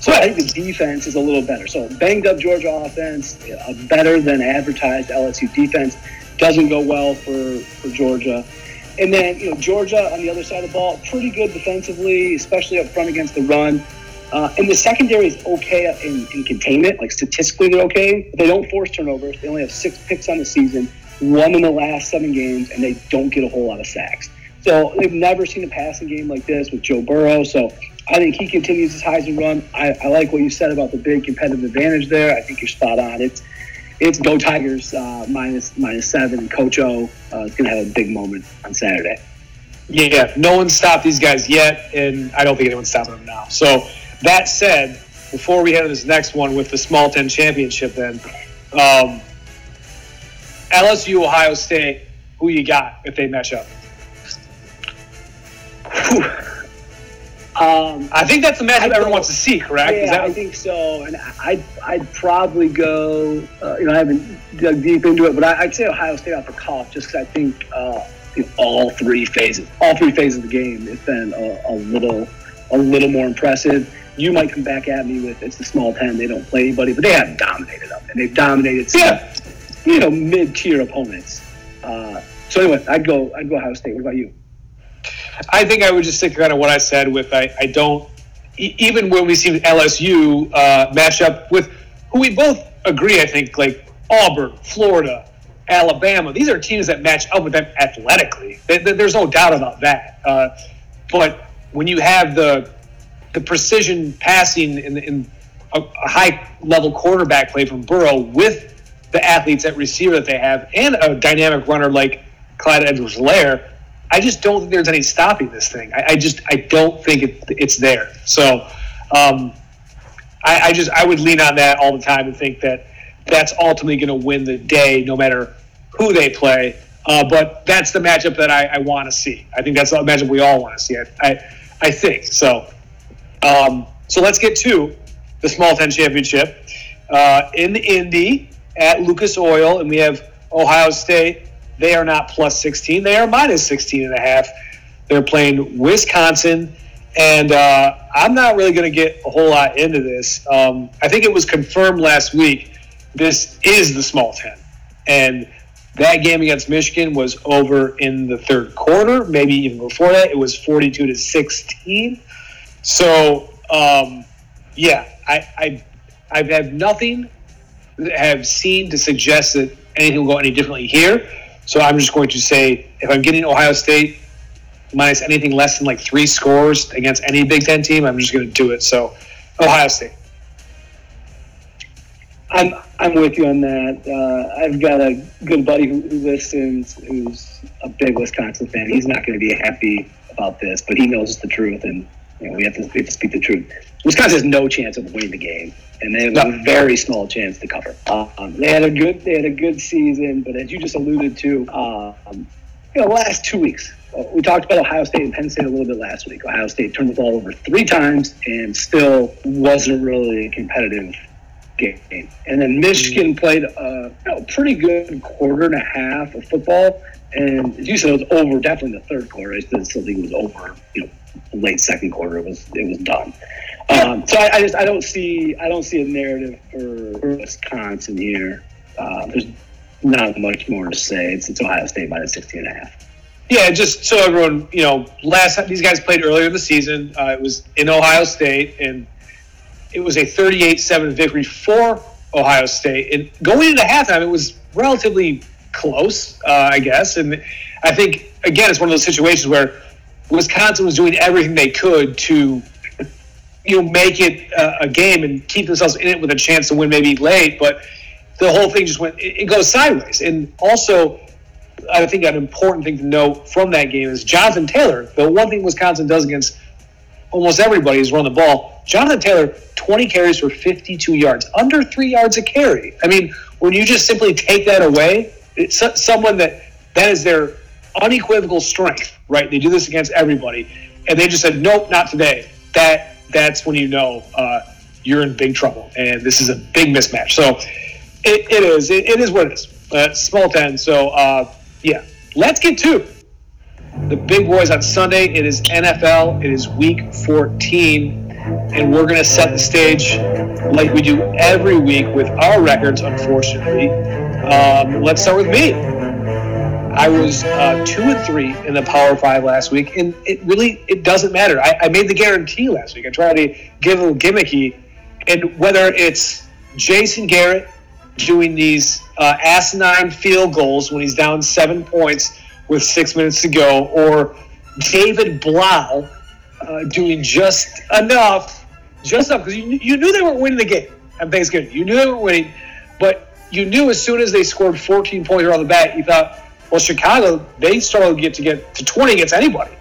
So I think the defense is a little better. So banged up Georgia offense, a better than advertised LSU defense doesn't go well for, for Georgia. And then, you know, Georgia on the other side of the ball, pretty good defensively, especially up front against the run. Uh, and the secondary is okay in, in containment. Like statistically, they're okay. But they don't force turnovers. They only have six picks on the season, one in the last seven games, and they don't get a whole lot of sacks. So they've never seen a passing game like this with Joe Burrow. So I think he continues his Heisman run. I, I like what you said about the big competitive advantage there. I think you're spot on. It's it's Go Tigers uh, minus minus seven, and Coach O uh, is going to have a big moment on Saturday. Yeah, yeah, no one's stopped these guys yet, and I don't think anyone's stopping them now. So that said, before we head to this next one with the Small Ten Championship, then um, LSU Ohio State, who you got if they match up? Um, I think that's the matchup everyone wants to see, correct? Yeah, that I think so. And I'd, I'd probably go, uh, you know, I haven't dug deep into it, but I, I'd say Ohio State off the cuff just because I think uh, know, all three phases, all three phases of the game, it's been a, a little, a little more impressive. You might come back at me with it's the small ten, they don't play anybody, but they have dominated them, and they've dominated some, Yeah. you know, mid-tier opponents. Uh, so anyway, I'd go, I'd go Ohio State. What about you? I think I would just stick kind of what I said with I, I don't e- even when we see LSU uh, match up with who we both agree I think like Auburn, Florida, Alabama. These are teams that match up with them athletically. Th- th- There's no doubt about that. Uh, but when you have the the precision passing in, in a, a high level quarterback play from Burrow with the athletes at receiver that they have and a dynamic runner like Clyde Edwards-Helaire I just don't think there's any stopping this thing. I, I just I don't think it, it's there. So um, I, I just I would lean on that all the time and think that that's ultimately going to win the day, no matter who they play. Uh, but that's the matchup that I, I want to see. I think that's the matchup we all want to see. I, I think so. Um, so let's get to the Small Ten Championship uh, in Indy at Lucas Oil, and we have Ohio State. They are not plus 16; they are minus 16 and a half. They're playing Wisconsin, and uh, I'm not really going to get a whole lot into this. Um, I think it was confirmed last week. This is the Small Ten, and that game against Michigan was over in the third quarter, maybe even before that. It was 42 to 16. So, um, yeah, I, I, I've had nothing have seen to suggest that anything will go any differently here. So I'm just going to say if I'm getting Ohio State minus anything less than like three scores against any Big Ten team, I'm just going to do it. So Ohio State. I'm I'm with you on that. Uh, I've got a good buddy who, who listens, who's a big Wisconsin fan. He's not going to be happy about this, but he knows the truth, and you know, we have to, we have to speak the truth. Wisconsin has no chance of winning the game, and they have No. a very small chance to cover. Um, they had a good they had a good season, but as you just alluded to, um, you know, last two weeks. uh, We talked about Ohio State and Penn State a little bit last week. Ohio State turned the ball over three times and still wasn't really a competitive game. And then Michigan played a you know, pretty good quarter and a half of football. And as you said, it was over definitely the third quarter. I said still think was over, you know, late second quarter. It was it was done. Um, so I, I just I don't see I don't see a narrative for, for Wisconsin here. Uh, there's not much more to say. It's, it's Ohio State minus 16 and a half. Yeah, just so everyone, you know, last time these guys played earlier in the season, uh, it was in Ohio State, and it was a 38-7 victory for Ohio State. And going into halftime, it was relatively close, uh, I guess. And I think again, it's one of those situations where Wisconsin was doing everything they could to, you know, make it a, a game and keep themselves in it with a chance to win maybe late, but the whole thing just went it, it goes sideways. And also, I think an important thing to note from that game is Jonathan Taylor. The one thing Wisconsin does against almost everybody is run the ball. Jonathan Taylor, 20 carries for 52 yards, under three yards a carry. I mean, when you just simply take that away, it's someone that That is their unequivocal strength, right? They do this against everybody, and they just said, "Nope, not today." That that's when you know uh, you're in big trouble, and this is a big mismatch. So it, it is. It, it is what it is. Uh, small ten. So uh, yeah, let's get to the big boys on Sunday. It is NFL. It is Week 14, and we're going to set the stage like we do every week with our records. Unfortunately, um, let's start with me. I was uh, two and three in the Power Five last week, and it really it doesn't matter. I, I made the guarantee last week. I tried to give a little gimmicky, and whether it's Jason Garrett doing these uh, asinine field goals when he's down seven points with six minutes to go, or David Blough uh, doing just enough, just enough because you, you knew they weren't winning the game on Thanksgiving. You knew they weren't winning, but you knew as soon as they scored 14 points on the bat, you thought well, Chicago, they struggle to get to get to 20 against anybody.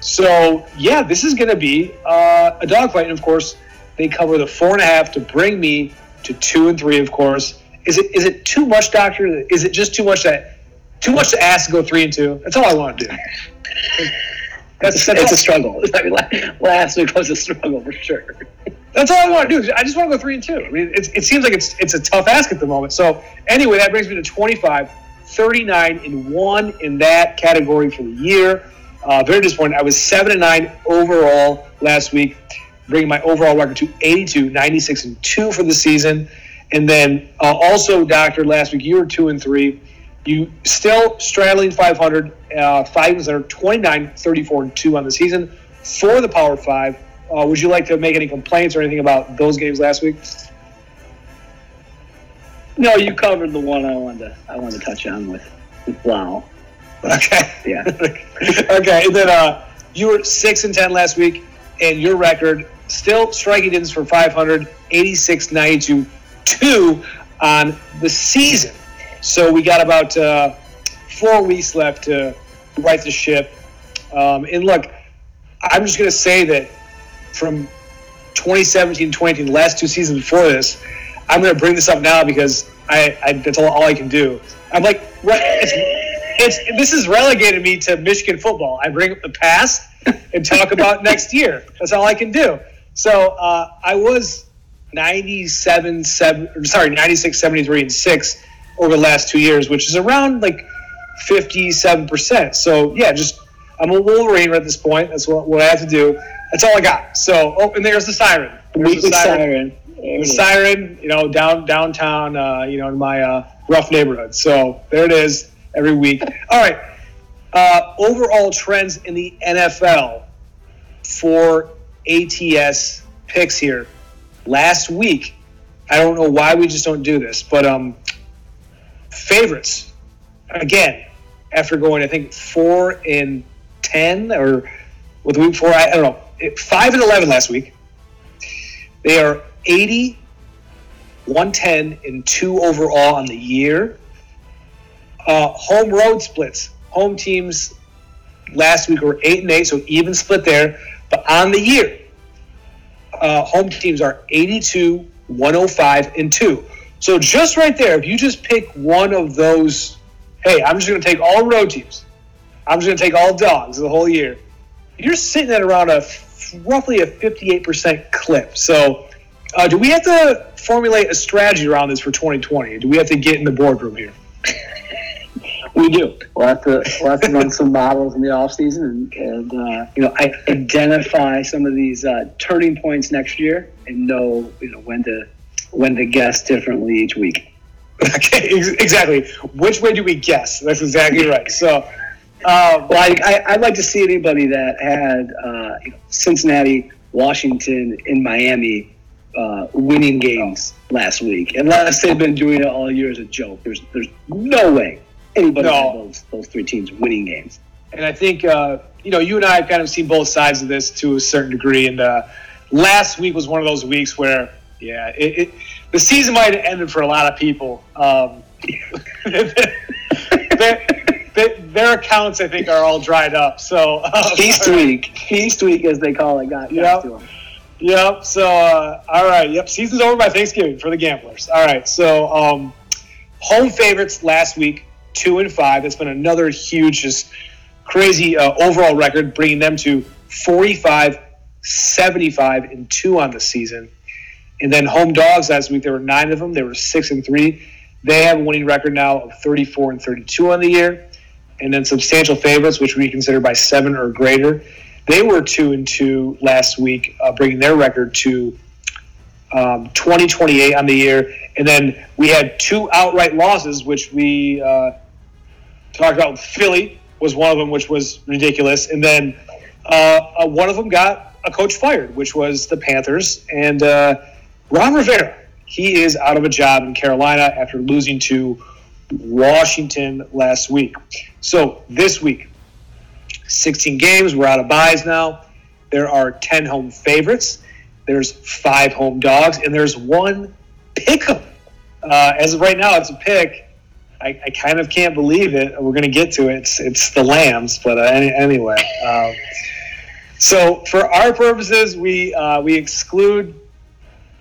So, yeah, this is going to be uh, a dogfight. And of course, they cover the four and a half to bring me to two and three, of course. Is it is it too much, Doctor? Is it just too much that too much to ask to go three and two? That's all I want to do. That's, that's it's a struggle. I mean, last week was a struggle for sure. That's all I want to do. I just want to go three and two. I mean, it, it seems like it's it's a tough ask at the moment. So anyway, that brings me to twenty five. 39 and 1 in that category for the year. Uh, very disappointed. I was 7 and 9 overall last week, bringing my overall record to 82, 96 and 2 for the season. And then uh, also, Doctor, last week you were 2 and 3. You still straddling 500, uh, five are 29, 34 and 2 on the season for the Power 5. Uh, would you like to make any complaints or anything about those games last week? No, you covered the one I wanted to I wanted to touch on with, with Blough. Okay. Yeah. okay. And then uh, you were six and ten last week, and your record still striking distance for 500, 86, 92, two on the season. So we got about uh, four weeks left to right the ship. Um, and look, I'm just going to say that from 2017, 2018, the last two seasons before this, I'm going to bring this up now because I, I that's all, all, I can do. I'm like, it's, it's this has relegated me to Michigan football. I bring up the past and talk about next year. That's all I can do. So uh, I was 97, seven, sorry, 96, 73, and six over the last two years, which is around like 57%. So yeah, just I'm a Wolverine at this point. That's what, what I have to do. That's all I got. So, oh, and there's the siren. There's the siren. siren the siren, you know, down downtown, uh, you know, in my uh, rough neighborhood. So there it is every week. All right. Uh, overall trends in the NFL for ATS picks here. Last week, I don't know why we just don't do this, but um, favorites again after going I think four and ten or with week four I, I don't know five and eleven last week. They are 80, 110, and 2 overall on the year. Uh, home road splits. Home teams last week were 8 and 8, so even split there. But on the year, uh, home teams are 82, 105, and 2. So just right there, if you just pick one of those, hey, I'm just going to take all road teams. I'm just going to take all dogs the whole year. You're sitting at around a roughly a 58% clip. So uh, do we have to formulate a strategy around this for 2020? Do we have to get in the boardroom here? we do. We'll have to we'll have to run some models in the off season and, and uh, you know identify some of these uh, turning points next year and know you know when to when to guess differently each week. Okay, exactly. Which way do we guess? That's exactly right. So, um, well, I, I, would like to see anybody that had uh, you know, Cincinnati, Washington, and Miami uh, winning games last week, unless they've been doing it all year as a joke. There's there's no way anybody no. those those three teams winning games. And I think uh, you know you and I have kind of seen both sides of this to a certain degree. And uh, last week was one of those weeks where yeah, it, it, the season might have ended for a lot of people. Um, their, their, accounts, I think, are all dried up. So um, feast week, feast week, as they call it, got yep. Yep. So, uh, all right. Yep. Season's over by Thanksgiving for the gamblers. All right. So, um, home favorites last week two and five. It's been another huge, just crazy uh, overall record, bringing them to 45, 75, and two on the season. And then home dogs last week, there were nine of them. They were six and three. They have a winning record now of 34 and 32 on the year. And then substantial favorites, which we consider by seven or greater, they were two and two last week, uh, bringing their record to um, 2028 on the year. And then we had two outright losses, which we uh, talked about. Philly was one of them, which was ridiculous. And then uh, uh one of them got a coach fired, which was the Panthers. And uh, Ron Rivera, he is out of a job in Carolina after losing to Washington last week. So this week, 16 games. We're out of buys now. There are 10 home favorites. There's five home dogs, and there's one pick. Uh, as of right now, it's a pick. I, I, kind of can't believe it. We're going to get to it. It's, it's the Lambs, but uh, any, anyway. Um, so for our purposes, we uh, we exclude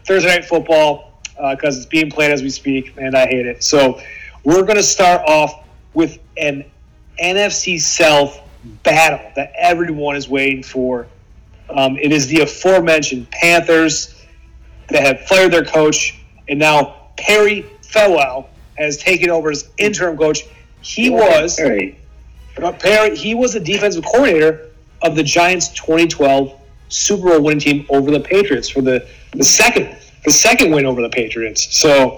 Thursday night football because uh, it's being played as we speak, and I hate it. So we're going to start off with an NFC South battle that everyone is waiting for. Um, it is the aforementioned Panthers that have fired their coach, and now Perry Fewell has taken over as interim coach. He was Perry. Perry. He was the defensive coordinator of the Giants' 2012 Super Bowl winning team over the Patriots for the, the second the second win over the Patriots. So,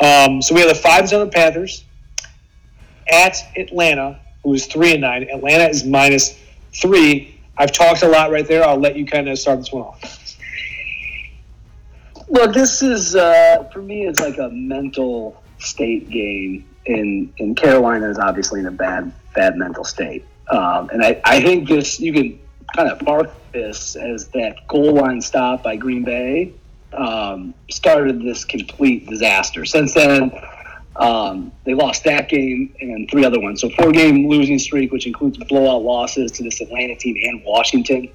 um, so we have the fives on the Panthers at Atlanta who is three and nine. Atlanta is minus three. I've talked a lot right there. I'll let you kind of start this one off. Well, this is uh, for me. It's like a mental state game. In in Carolina is obviously in a bad bad mental state, um, and I, I think this you can kind of mark this as that goal line stop by Green Bay um, started this complete disaster. Since then, um, they lost that game and three other ones. So four game losing streak, which includes blowout losses to this Atlanta team and Washington.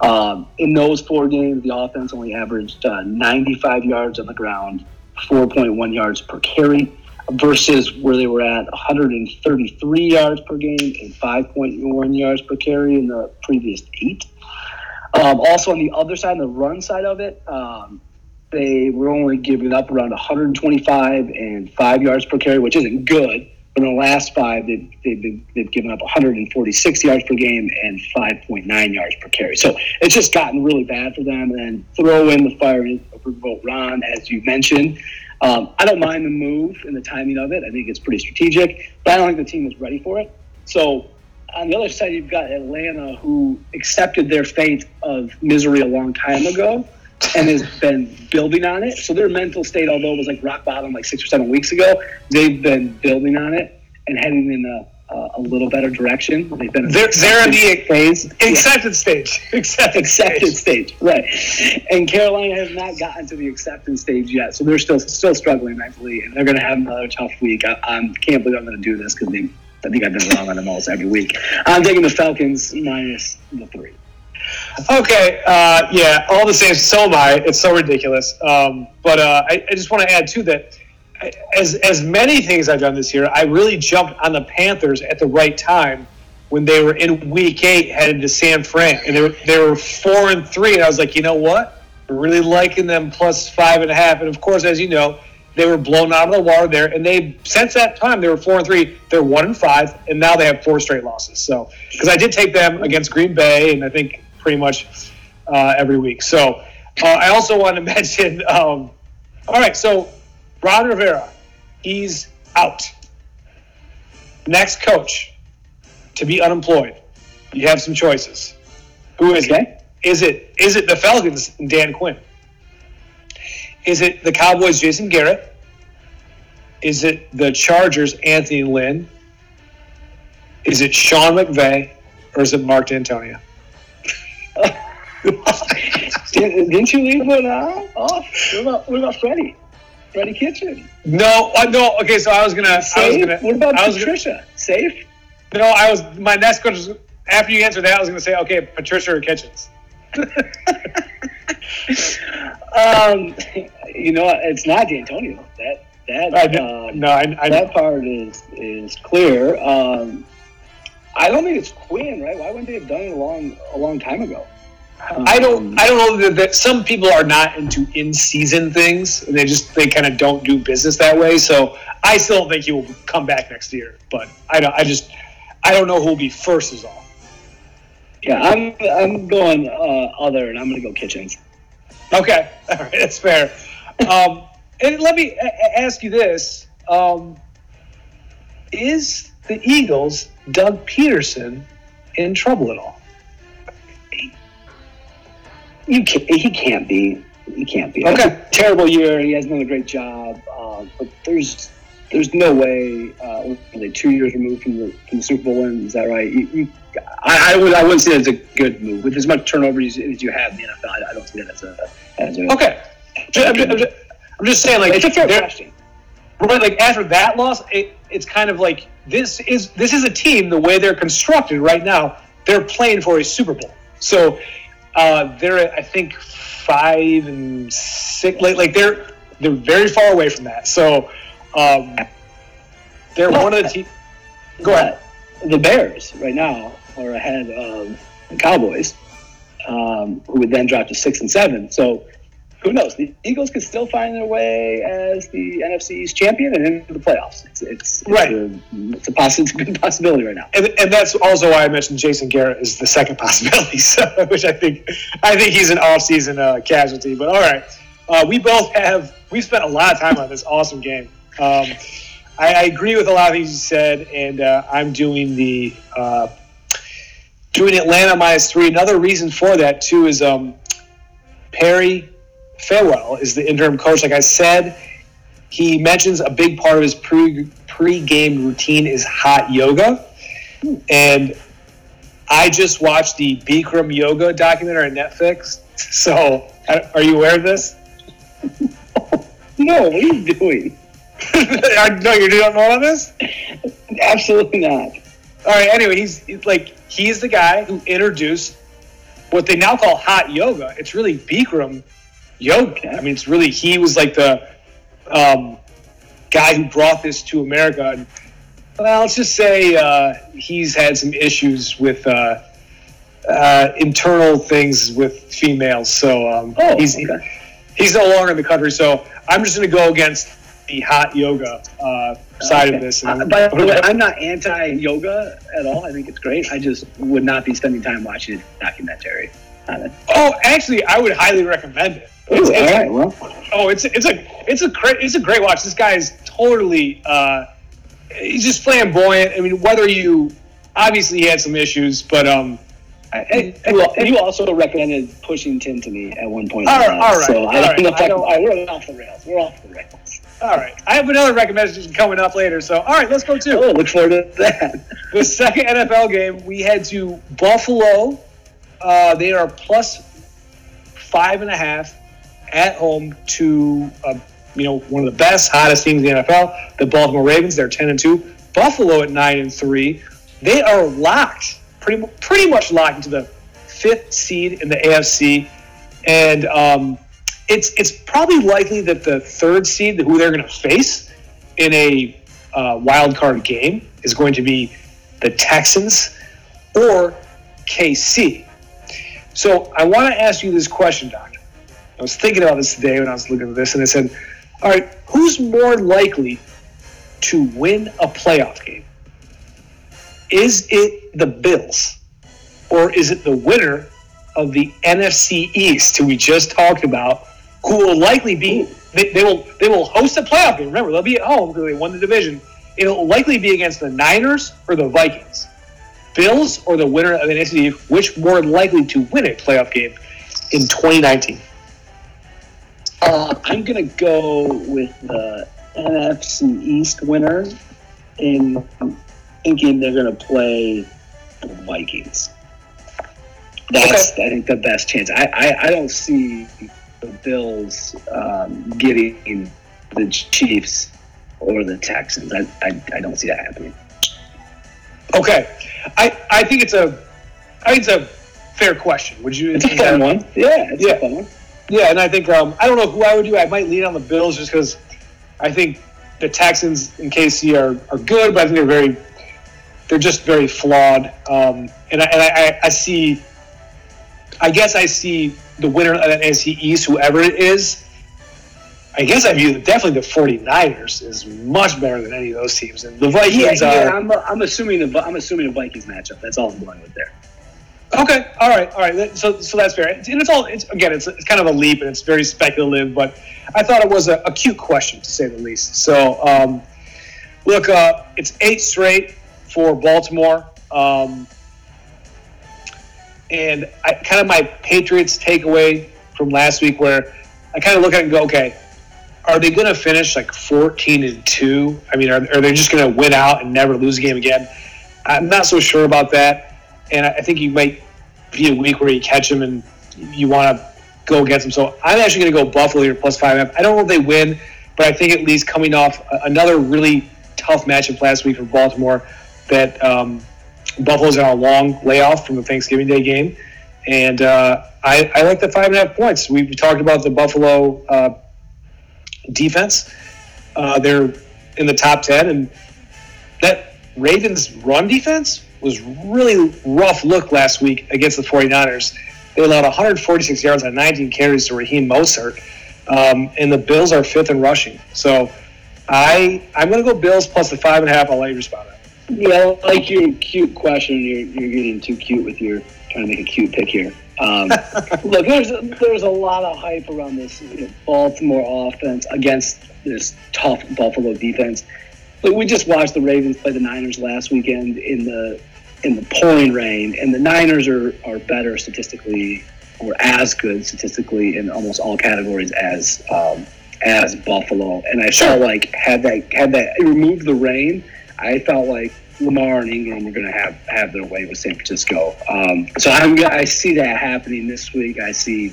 Um, in those four games, the offense only averaged uh, 95 yards on the ground, 4.1 yards per carry, versus where they were at 133 yards per game and 5.1 yards per carry in the previous eight. Um, also, on the other side, the run side of it, um, they were only giving up around 125 and five yards per carry, which isn't good. But in the last five, they've, they've, they've given up 146 yards per game and 5.9 yards per carry. So it's just gotten really bad for them. And then throw in the fire vote Ron, as you mentioned. Um, I don't mind the move and the timing of it. I think it's pretty strategic, but I don't think the team is ready for it. So on the other side, you've got Atlanta, who accepted their fate of misery a long time ago and has been building on it. So their mental state, although it was like rock bottom like six or seven weeks ago, they've been building on it and heading in a, uh, a little better direction. They've been they're, they're in the phase, acceptance yeah. stage, acceptance, acceptance stage. stage, right? And Carolina has not gotten to the acceptance stage yet, so they're still still struggling mentally, and they're going to have another tough week. I, I can't believe I'm going to do this because I think I've been wrong on them almost every week. I'm taking the Falcons minus the three. Okay, uh, yeah, all the same. So am I. It's so ridiculous. Um, but uh, I, I, just want to add too that as as many things I've done this year, I really jumped on the Panthers at the right time when they were in Week Eight headed to San Fran, and they were they were four and three, and I was like, you know what, really liking them plus five and a half, and of course, as you know. They were blown out of the water there, and they since that time they were four and three. They're one and five, and now they have four straight losses. So, because I did take them against Green Bay, and I think pretty much uh, every week. So uh, I also want to mention. Um, all right, so Ron Rivera, he's out. Next coach to be unemployed. You have some choices. Who is okay. it? Is it is it the Falcons Dan Quinn? Is it the Cowboys Jason Garrett? Is it the Chargers Anthony Lynn? Is it Sean McVay or is it Mark Dantonio? Didn't you leave one out? Oh, what about what about Freddie? Freddie Kitchen? No, uh, no. Okay, so I was gonna. Safe? I was gonna. What about I Patricia? Gonna, Safe? No, I was. My next question. After you answered that, I was gonna say, okay, Patricia or Kitchens. um, you know, it's not Dantonio. That That I uh, no, I, I that part is is clear. Um, I don't think it's Quinn, right? Why wouldn't they have done it a long a long time ago? I don't. I don't know that, that some people are not into in-season things, and they just they kind of don't do business that way. So I still don't think he will come back next year. But I don't. I just I don't know who will be first. Is all. Yeah, I'm I'm going uh, other, and I'm going to go Kitchens. Okay, all right, that's fair. Um, and let me a- a- ask you this: um, Is the Eagles Doug Pederson in trouble at all? You can't, he can't be. He can't be. Okay. Terrible year. He hasn't done a great job. Uh, but there's there's no way. Uh, they two years removed from the from the Super Bowl win? Is that right? You, you, I, I would I wouldn't say that's a good move with as much turnover as, as you have in the NFL. I, I don't see that as a as a. Okay, I'm just, I'm just, I'm just saying, like, It's a fair question. Right, like after that loss, it, it's kind of like this is this is a team the way they're constructed right now. They're playing for a Super Bowl, so uh, they're I think five and six. Like, like they're they're very far away from that. So um, they're one of the teams. Go ahead. The Bears right now are ahead of the Cowboys, um, who would then drop to six and seven. So who knows? The Eagles could still find their way as the NFC East champion and into the playoffs. It's it's, it's Right. A, it's a possi- it's a good possibility right now. And, and that's also why I mentioned Jason Garrett is the second possibility, so, which I think I think he's an off-season uh, casualty. But all right, uh, we both have we spent a lot of time on this awesome game. Um, I, I agree with a lot of things you said, and uh, I'm doing the uh, doing Atlanta minus three. Another reason for that too is um, Perry Farewell is the interim coach. Like I said, he mentions a big part of his pre pre-game routine is hot yoga, and I just watched the Bikram yoga documentary on Netflix. So, are you aware of this? No, what are you doing? I- no, you don't know about this. Absolutely not. All right. Anyway, he's, he's like he's the guy who introduced what they now call hot yoga. It's really Bikram yoga. I mean, it's really he was like the um, guy who brought this to America. And, well, let's just say uh, he's had some issues with uh, uh, internal things with females. So um, Oh, he's okay. he's no longer in the country. So I'm just going to go against the hot yoga uh, side Okay. of this. Uh, by the way, I'm not anti yoga at all. I think it's great. I just would not be spending time watching a documentary on it. Oh, actually, I would highly recommend it. Ooh, It's, all right. Well, Oh, it's it's a it's a great it's a great watch. This guy is totally uh, he's just flamboyant. I mean, whether you obviously he had some issues, but um, I, I- you, al- you also recommended Pushing Tin to me at one point. All right, all right, So all I right. know I I all right, we're off the rails. We're off the rails. all right, I have another recommendation coming up later. So all right, let's go to Oh, look forward to that. the second NFL game. We head to Buffalo. Uh, they are plus five and a half at home to uh, you know one of the best, hottest teams in the NFL, the Baltimore Ravens. They're ten and two. Buffalo at nine and three. They are locked, pretty pretty much locked into the fifth seed in the AFC, and um, it's it's probably likely that the third seed, who they're going to face in a uh, wild card game, is going to be the Texans or KC. So I want to ask you this question, Doctor. I was thinking about this today when I was looking at this, and I said, "All right, who's more likely to win a playoff game? Is it the Bills, or is it the winner of the NFC East, who we just talked about, who will likely be they, they will they will host a playoff game. Remember, they'll be at home because they won the division. It'll likely be against the Niners or the Vikings. Bills or the winner of the NFC, which more likely to win a playoff game in 2019? Uh, I'm gonna go with the NFC East winner in thinking they're gonna play the Vikings. That's I think the best chance. I, I, I don't see the Bills um, getting the Chiefs or the Texans. I, I, I don't see that happening. Okay, I, I think it's a I think it's a fair question. Would you? It's a fun one. Yeah, it's Yeah. a fun one. Yeah, and I think um, I don't know who I would do. I might lean on the Bills just because I think the Texans and KC are, are good, but I think they're very they're just very flawed. Um, and I, and I, I see, I guess I see the winner of the NFC East, whoever it is. I guess I view definitely the 49ers is much better than any of those teams. And the Vikings yeah, yeah, are. I'm, I'm assuming the I'm assuming the Vikings matchup. That's all I'm going with there. Okay, all right, all right. So, so that's fair. And it's all, it's, again, it's, it's kind of a leap and it's very speculative, but I thought it was a, a cute question to say the least. So, um, look, uh, it's eight straight for Baltimore. Um, and I kind of my Patriots takeaway from last week, where I kind of look at it and go, okay, are they going to finish like 14 and 2? I mean, are, are they just going to win out and never lose a game again? I'm not so sure about that. And I think you might be a week where you catch them and you want to go against them. So I'm actually going to go Buffalo here plus five. I don't know if they win, but I think at least coming off another really tough matchup last week for Baltimore, that um, Buffalo's on a long layoff from the Thanksgiving Day game. And uh, I, I, like the five and a half points. We talked about the Buffalo uh, defense. Uh, they're in the top 10, and that Ravens run defense was really rough look last week against the 49ers. They allowed 146 yards on 19 carries to Raheem Mostert, um, and the Bills are fifth in rushing. So I I'm going to go Bills plus the five and a half. I'll let you respond. Yeah, like your cute question. You're, you're getting too cute with your trying to make a cute pick here. Um, look, there's there's a lot of hype around this you know, Baltimore offense against this tough Buffalo defense. But we just watched the Ravens play the Niners last weekend in the in the pouring rain, and the Niners are are better statistically or as good statistically in almost all categories as um, as Buffalo. And I felt like had that had that removed the rain I felt like Lamar and Ingram were going to have have their way with San Francisco. Um, so I'm, I see that happening this week. I see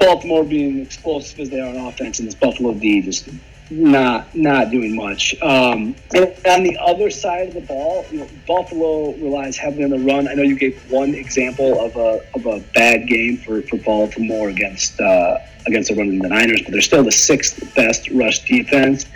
Baltimore being explosive as they are on offense, and this Buffalo D just not not doing much. Um, and on the other side of the ball, you know, Buffalo relies heavily on the run. I know you gave one example of a of a bad game for, for Baltimore against uh, against the run in the Niners, but they're still the sixth best rush defense.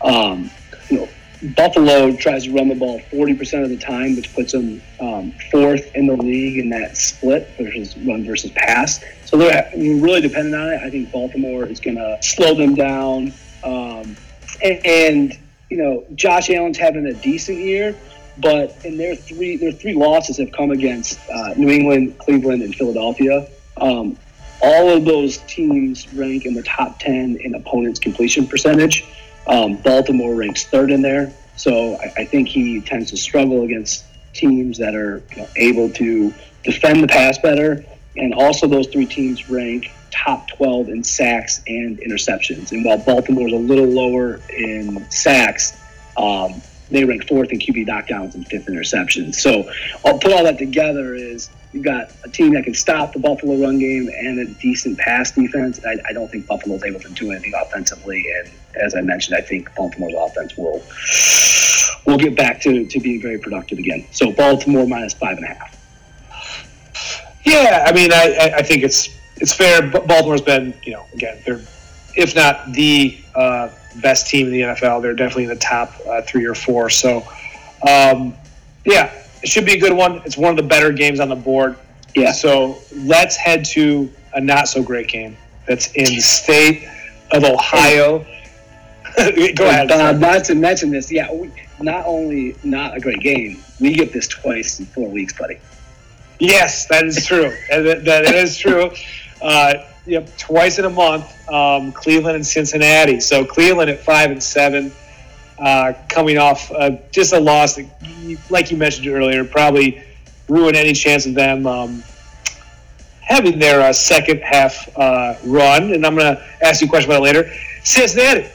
Um, you know, Buffalo tries to run the ball 40% of the time, which puts them um, fourth in the league in that split versus run versus pass. So they're really dependent on it. I think Baltimore is going to slow them down. Um, and, and, you know, Josh Allen's having a decent year, but in their three their three losses have come against uh, New England, Cleveland, and Philadelphia. Um, all of those teams rank in the top 10 in opponents' completion percentage. Um, Baltimore ranks third in there, so I, I, think he tends to struggle against teams that are you know, able to defend the pass better. And also, those three teams rank top 12 in sacks and interceptions. And while Baltimore's a little lower in sacks, um, they rank fourth in QB knockdowns and fifth interceptions. So I'll put all that together is you've got a team that can stop the Buffalo run game and a decent pass defense. I, I don't think Buffalo's able to do anything offensively. And as I mentioned, I think Baltimore's offense will will get back to, to being very productive again. So Baltimore minus five and a half. Yeah, I mean, I, I think it's it's fair. Baltimore's been, you know, again, they're if not the uh, best team in the NFL, they're definitely in the top uh, three or four. So, um, yeah, it should be a good one. It's one of the better games on the board. Yeah. So let's head to a not so great game that's in the state of Ohio. Go ahead. Uh, not to mention this, yeah, we, not only not a great game, we get this twice in four weeks, buddy. Yes, that is true. that, that is true. Uh, yep, twice in a month, um, Cleveland and Cincinnati. So Cleveland at five and seven uh, coming off uh, just a loss that, like you mentioned earlier, probably ruin any chance of them um, having their uh, second half uh, run. And I'm going to ask you a question about it later. Cincinnati,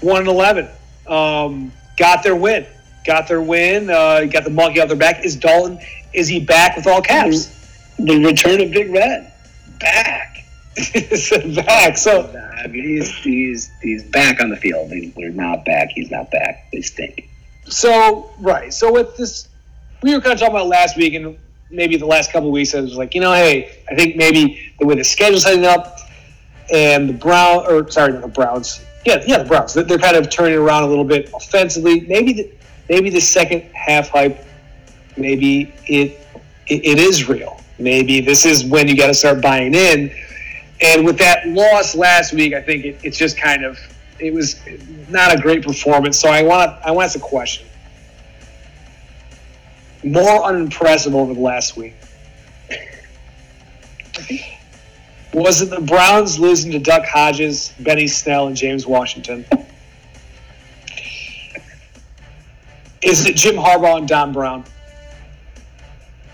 1 and 11, um, got their win. Got their win. Uh, got the monkey off their back. Is Dalton? Is he back with all caps? The return of Big Red, back. he's back. So I mean, he's he's he's back on the field. They're not back. He's not back. They stink. So right. So with this, we were kind of talking about last week and maybe the last couple weeks. I was like, you know, hey, I think maybe the way the schedule's setting up and the Brown or sorry, not the Browns. Yeah, yeah, the Browns. They're they're kind of turning around a little bit offensively. Maybe the, maybe the second half hype, maybe it, it it is real. Maybe this is when you got to start buying in. And with that loss last week, I think it, it's just kind of it was not a great performance. So I want I want to ask a question. More unimpressive over the last week. Was it the Browns losing to Duck Hodges, Benny Snell, and James Washington? Is it Jim Harbaugh and Don Brown?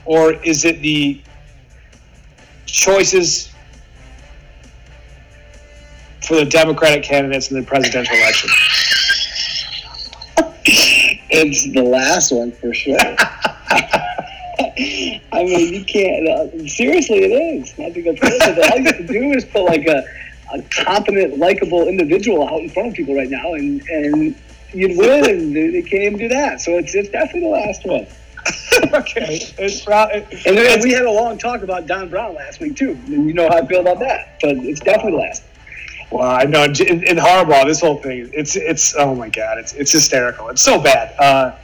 Or is it the choices for the Democratic candidates in the presidential election? It's the last one for sure. I mean, you can't. Uh, seriously, it is. Go personal, but all you have to do is put like a, a competent, likable individual out in front of people right now, and and you'd win. They can't even do that. So it's it's definitely the last one. okay, it's. And then we had a long talk about Don Brown last week too. And you know how I feel about that. But it's definitely last. Well, I know in, in Harbaugh, this whole thing, it's it's oh my god, it's it's hysterical. It's so bad. Uh,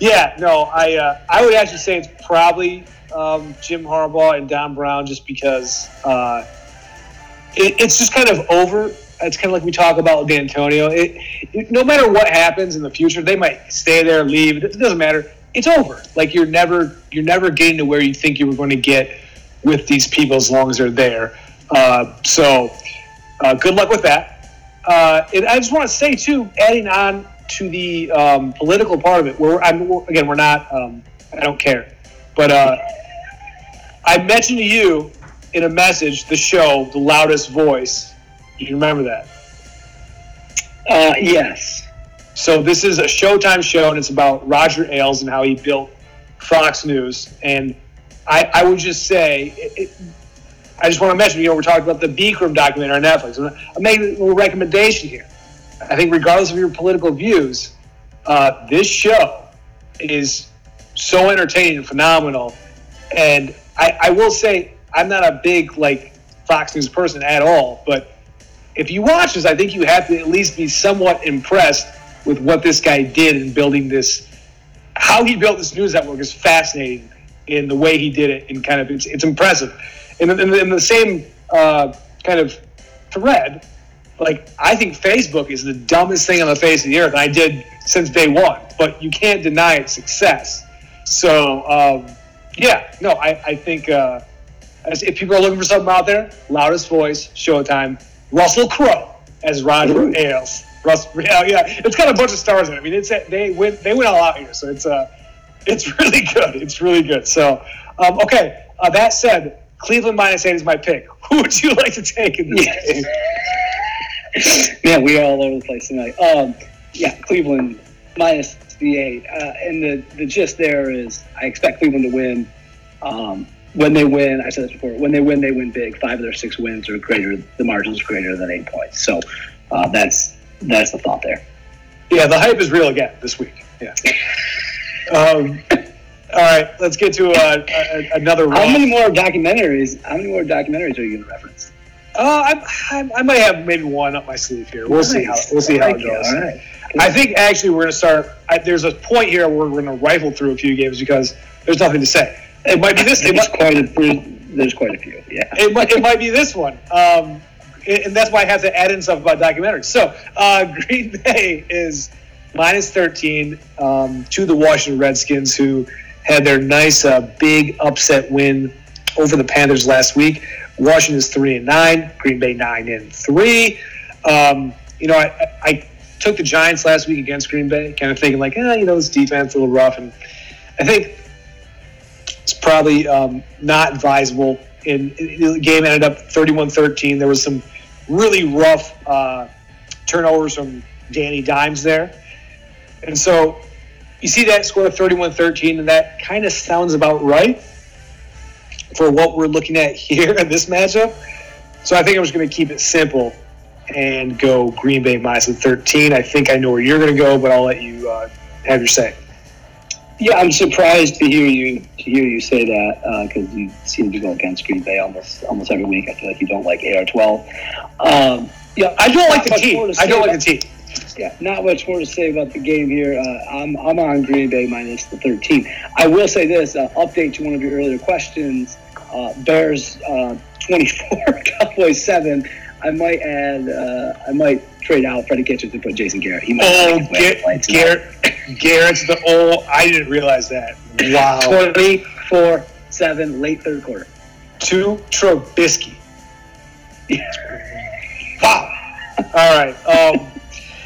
yeah, no, I uh, I would actually say it's probably um, Jim Harbaugh and Don Brown, just because uh, it, it's just kind of over. It's kind of like we talk about Dantonio. It, it, no matter what happens in the future, they might stay there, leave. It doesn't matter. It's over. Like you're never you're never getting to where you think you were going to get with these people as long as they're there. Uh, so uh, good luck with that. Uh, and I just want to say too, adding on to the um, political part of it, where I'm again, we're not. Um, I don't care, but uh, I mentioned to you in a message the show, the loudest voice. You remember that? Uh, yes. So this is a Showtime show, and it's about Roger Ailes and how he built Fox News. And I, I would just say, it, it, I just want to mention, you know, we're talking about the Beak Room documentary on Netflix. I'm making a recommendation here. I think, regardless of your political views, uh, this show is so entertaining and phenomenal. And I, I will say, I'm not a big like Fox News person at all, but if you watch this, I think you have to at least be somewhat impressed with what this guy did in building this. How he built this news network is fascinating in the way he did it, and kind of it's, it's impressive. In, in, in the same uh, kind of thread, like I think Facebook is the dumbest thing on the face of the earth. And I did since day one, but you can't deny its success. So um, yeah, no, I, I think uh, if people are looking for something out there, loudest voice, Showtime, Russell Crowe as Roger Ooh. Ailes. Russell, yeah, yeah, it's got a bunch of stars in it. I mean, it's they went they went all out here, so it's uh, it's really good. It's really good. So um, okay, uh, that said, Cleveland minus eight is my pick. Who would you like to take in this game? Man, we are all over the place tonight. Um, yeah, Cleveland minus the eight, uh, and the the gist there is I expect Cleveland to win. Um, when they win, I said this before. When they win, they win big. Five of their six wins are greater. The margin is greater than eight points. So uh, that's that's the thought there. Yeah, the hype is real again this week. Yeah. um, all right, let's get to uh, a, another. How many more documentaries? How many more documentaries are you going to reference? Uh, I, I, I, might have maybe one up my sleeve here. We'll nice. see how we'll see how it goes. All right. I think actually we're going to start. I, there's a point here where we're going to rifle through a few games because there's nothing to say. It might be this. It might, quite a, there's quite a few. Yeah. It might it might be this one. Um, and that's why I have to add in stuff about documentaries. So uh, Green Bay is minus 13 um, to the Washington Redskins, who had their nice uh, big upset win over the Panthers last week. Washington is three and nine. Green Bay nine and three. Um, you know, I, I took the Giants last week against Green Bay, kind of thinking like, eh, you know, this defense a little rough, and I think it's probably um, not advisable. In, the game ended up 31-13. There was some really rough uh, turnovers from Danny Dimes there, and so you see that score 31-13, and that kind of sounds about right for what we're looking at here in this matchup. So I think I'm just going to keep it simple and go Green Bay minus 13. I think I know where you're going to go, but I'll let you uh, have your say. Yeah, I'm surprised to hear you to hear you say that because uh, you seem to go against Green Bay almost almost every week. I feel like you don't like AR12. Um, Yeah, I don't like the team. I don't like the team. Yeah, not much more to say about the game here. Uh, I'm, I'm on Green Bay minus the 13. I will say this uh, update to one of your earlier questions uh, Bears uh, 24, Cowboys 7. I might add, uh, I might trade out Freddie Kitchens and put Jason Garrett. He might oh, Garrett, Garrett, Garrett's the old. I didn't realize that. Wow. 24 7, late third quarter. To Trubisky. wow. All right. Um,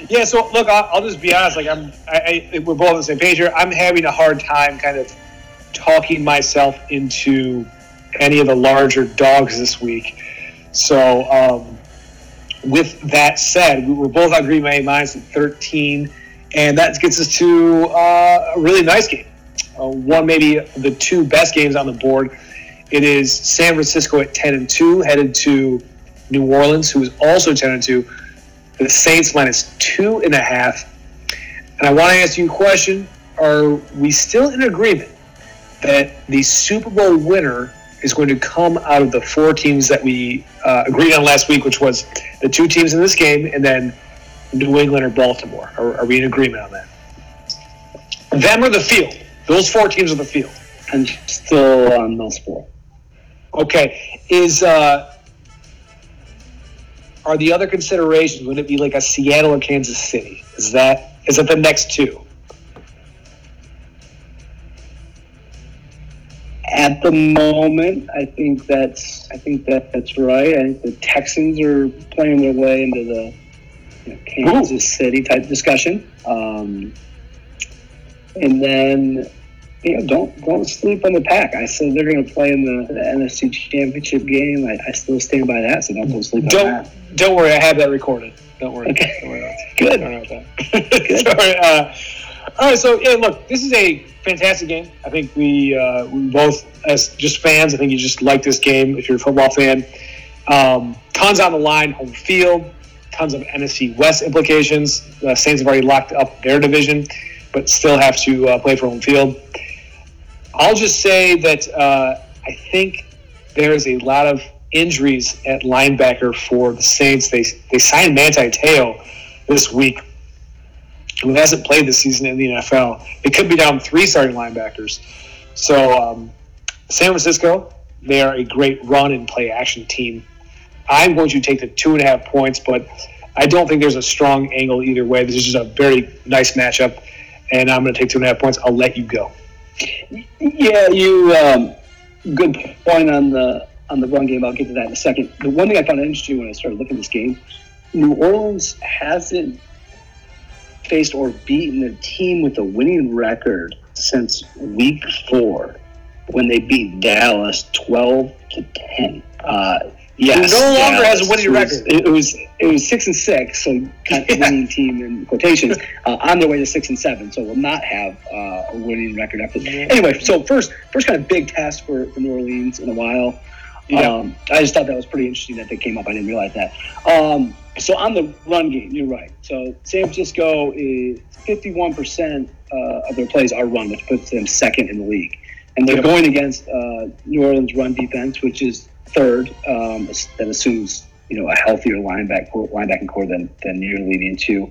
yeah. So look, I'll, I'll, just be honest. Like I'm, I, I, we're both on the same page here. I'm having a hard time kind of talking myself into any of the larger dogs this week. So, um, with that said, we were both on Green Bay minus 13, and that gets us to uh, a really nice game. Uh, one, maybe the two best games on the board. It is San Francisco at 10 and 2, headed to New Orleans, who is also 10 and 2. The Saints minus two and a half. And I want to ask you a question: Are we still in agreement that the Super Bowl winner is going to come out of the four teams that we uh, agreed on last week, which was the two teams in this game, and then New England or Baltimore. Are, are we in agreement on that? Them or the field? Those four teams are the field. I'm still on those four. Okay. Is uh, are the other considerations? Would it be like a Seattle or Kansas City? Is that is that the next two? At the moment, I think that's I think that that's right. I think the Texans are playing their way into the you know, Kansas Ooh. City type discussion, um, and then you know don't don't sleep on the pack. I said they're going to play in the, the NFC Championship game. I, I, still stand by that. So don't go sleep don't, on that. Don't worry, I have that recorded. Don't worry. Okay. Don't worry Good. Don't worry about that. Good. Sorry, uh, all right, so yeah, look, this is a fantastic game. I think we uh, we both, as just fans, I think you just like this game if you're a football fan. Um, tons on the line, home field, tons of NFC West implications. The Saints have already locked up their division, but still have to uh, play for home field. I'll just say that uh, I think there is a lot of injuries at linebacker for the Saints. They they signed Manti Te'o this week who hasn't played this season in the NFL. They could be down three starting linebackers. So, um, San Francisco, they are a great run and play action team. I'm going to take the two and a half points, but I don't think there's a strong angle either way. This is just a very nice matchup, and I'm going to take two and a half points. I'll let you go. Yeah, you. Um, good point on the on the run game. I'll get to that in a second. The one thing I found interesting when I started looking at this game, New Orleans hasn't faced or beaten a team with a winning record since week four when they beat Dallas 12 to 10. Uh, yes, no longer Dallas has a winning was, record. It was it was six and six, so kind of yeah. winning team in quotations, uh, on their way to six and seven. So will not have uh, a winning record after. Anyway, so first first kind of big test for, for New Orleans in a while. Yeah. Um, I just thought that was pretty interesting that they came up. I didn't realize that. Um, so on the run game, you're right. So San Francisco is 51% uh, of their plays are run, which puts them second in the league. And they're going against uh, New Orleans run defense, which is third. Um, that assumes you know a healthier linebacker linebacking core than than you're leading to.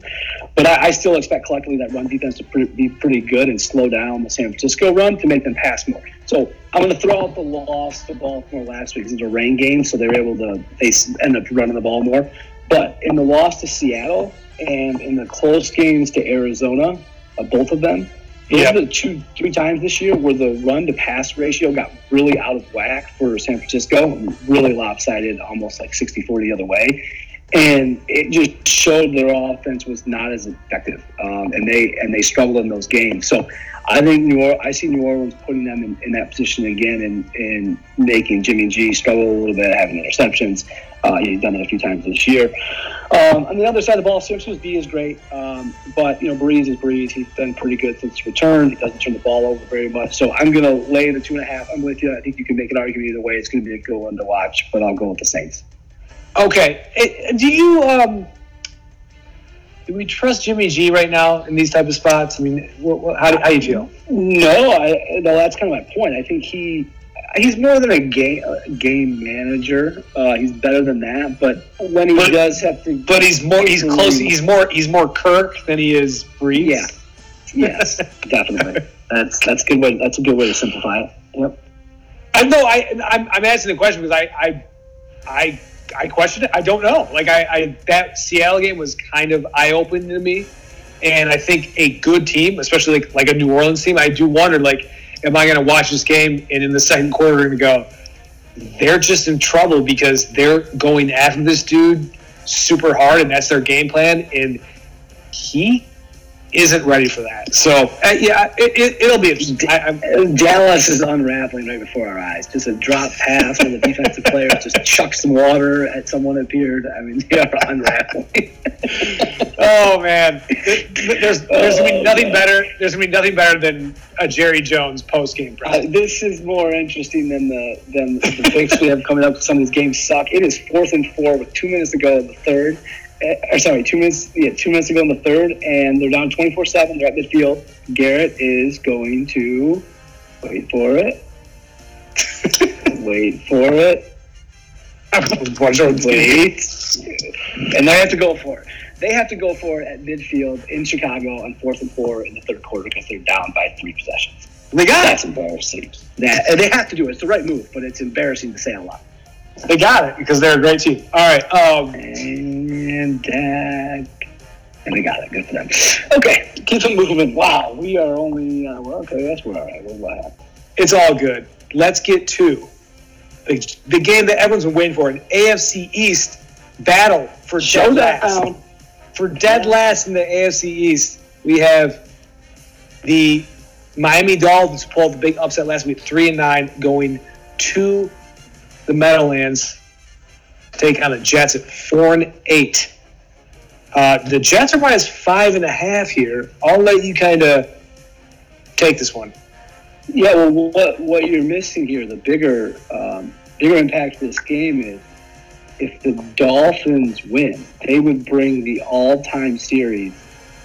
But I, I still expect collectively that run defense to pre- be pretty good and slow down the San Francisco run to make them pass more. So I'm going to throw out the loss to Baltimore last week. It was a rain game, so they were able to they end up running the ball more. But in the loss to Seattle and in the close games to Arizona, uh, both of them, those yep. are the two, three times this year where the run to pass ratio got really out of whack for San Francisco, really lopsided, almost like 60 40 other way. And it just showed their offense was not as effective, um, and they and they struggled in those games. So I think New Orleans, I see New Orleans putting them in, in that position again and, and making Jimmy G struggle a little bit, having interceptions. Uh, he's done that a few times this year. Um, on the other side of the ball, Simpsons B is great, um, but you know Brees is Brees. He's done pretty good since his return. He doesn't turn the ball over very much. So I'm going to lay the two and a half. I'm with you. I think you can make an argument either way. It's going to be a good one to watch, but I'll go with the Saints. Okay. Do you um, do we trust Jimmy G right now in these type of spots? I mean, what, what, how, do, how do you feel? No, I, no, that's kind of my point. I think he he's more than a game game manager. Uh, he's better than that. But when he But- does have to, But he's more he's close he's more he's more Kirk than he is Brees. yeah, yes, definitely. That's that's a good way. That's a good way to simplify it. Yep. I know. I I'm, I'm asking the question because I I I I question it. I don't know. Like I, I that Seattle game was kind of eye opening to me, and I think a good team, especially like like a New Orleans team, I do wonder like, am I going to watch this game? And in the second quarter and go, they're just in trouble because they're going after this dude super hard and that's their game plan. And he isn't ready for that. So uh, yeah, it, it, it'll be interesting. I, I'm, Dallas is unraveling right before our eyes. Just a drop pass where the defensive player just chucks some water at someone appeared. I mean, they are unraveling. Oh man, there's there's gonna be Oh, nothing man. better. There's gonna be nothing better than a Jerry Jones post game Uh, this is more interesting than the than the picks we have coming up. Some of these games suck. It is fourth and four with two minutes to go in the third. Uh, or sorry, two minutes. Yeah, two minutes to go in the third, and they're down twenty four seven. They're at midfield. Garrett is going to wait for it. wait for it. Wait, and they have to go for it. They have to go for it at midfield in Chicago on fourth and four in the third quarter because they're down by three possessions. They got That's embarrassing. That they have to do it. It's the right move, but it's embarrassing to say a lot. They got it because they're a great team. All right. Um, And Dak, and they got it. Good for them. Okay, keep it moving. Wow, we are only uh, well. Okay, that's where all right. Happened? it's all good. Let's get to the, the game that everyone's been waiting for an AFC East battle for dead last. Showdown. For dead last in the AFC East, we have the Miami Dolphins pulled the big upset last week, three and nine, going to the Meadowlands take on the Jets at four and eight. Uh, the Jets are minus five and a half here. I'll let you kind of take this one. Yeah, well, what what you're missing here, the bigger um, bigger impact of this game is if the Dolphins win, they would bring the all-time series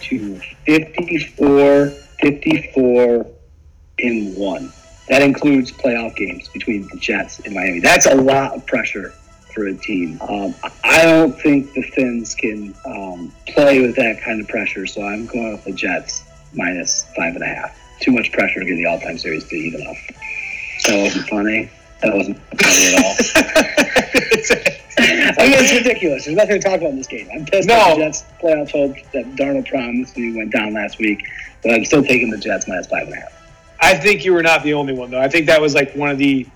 to 54, 54 in one. That includes playoff games between the Jets and Miami. That's a lot of pressure for a team. Um, I don't think the Finns can um, play with that kind of pressure, so I'm going with the Jets minus five and a half. Too much pressure to get the all-time series to even up. That wasn't funny. That wasn't funny at all. I mean, it's ridiculous. There's nothing to talk about in this game. I'm pissed No. at the Jets playoff hope that Darnold promised me went down last week, but I'm still taking the Jets minus five and a half. I think you were not the only one, though. I think that was like one of the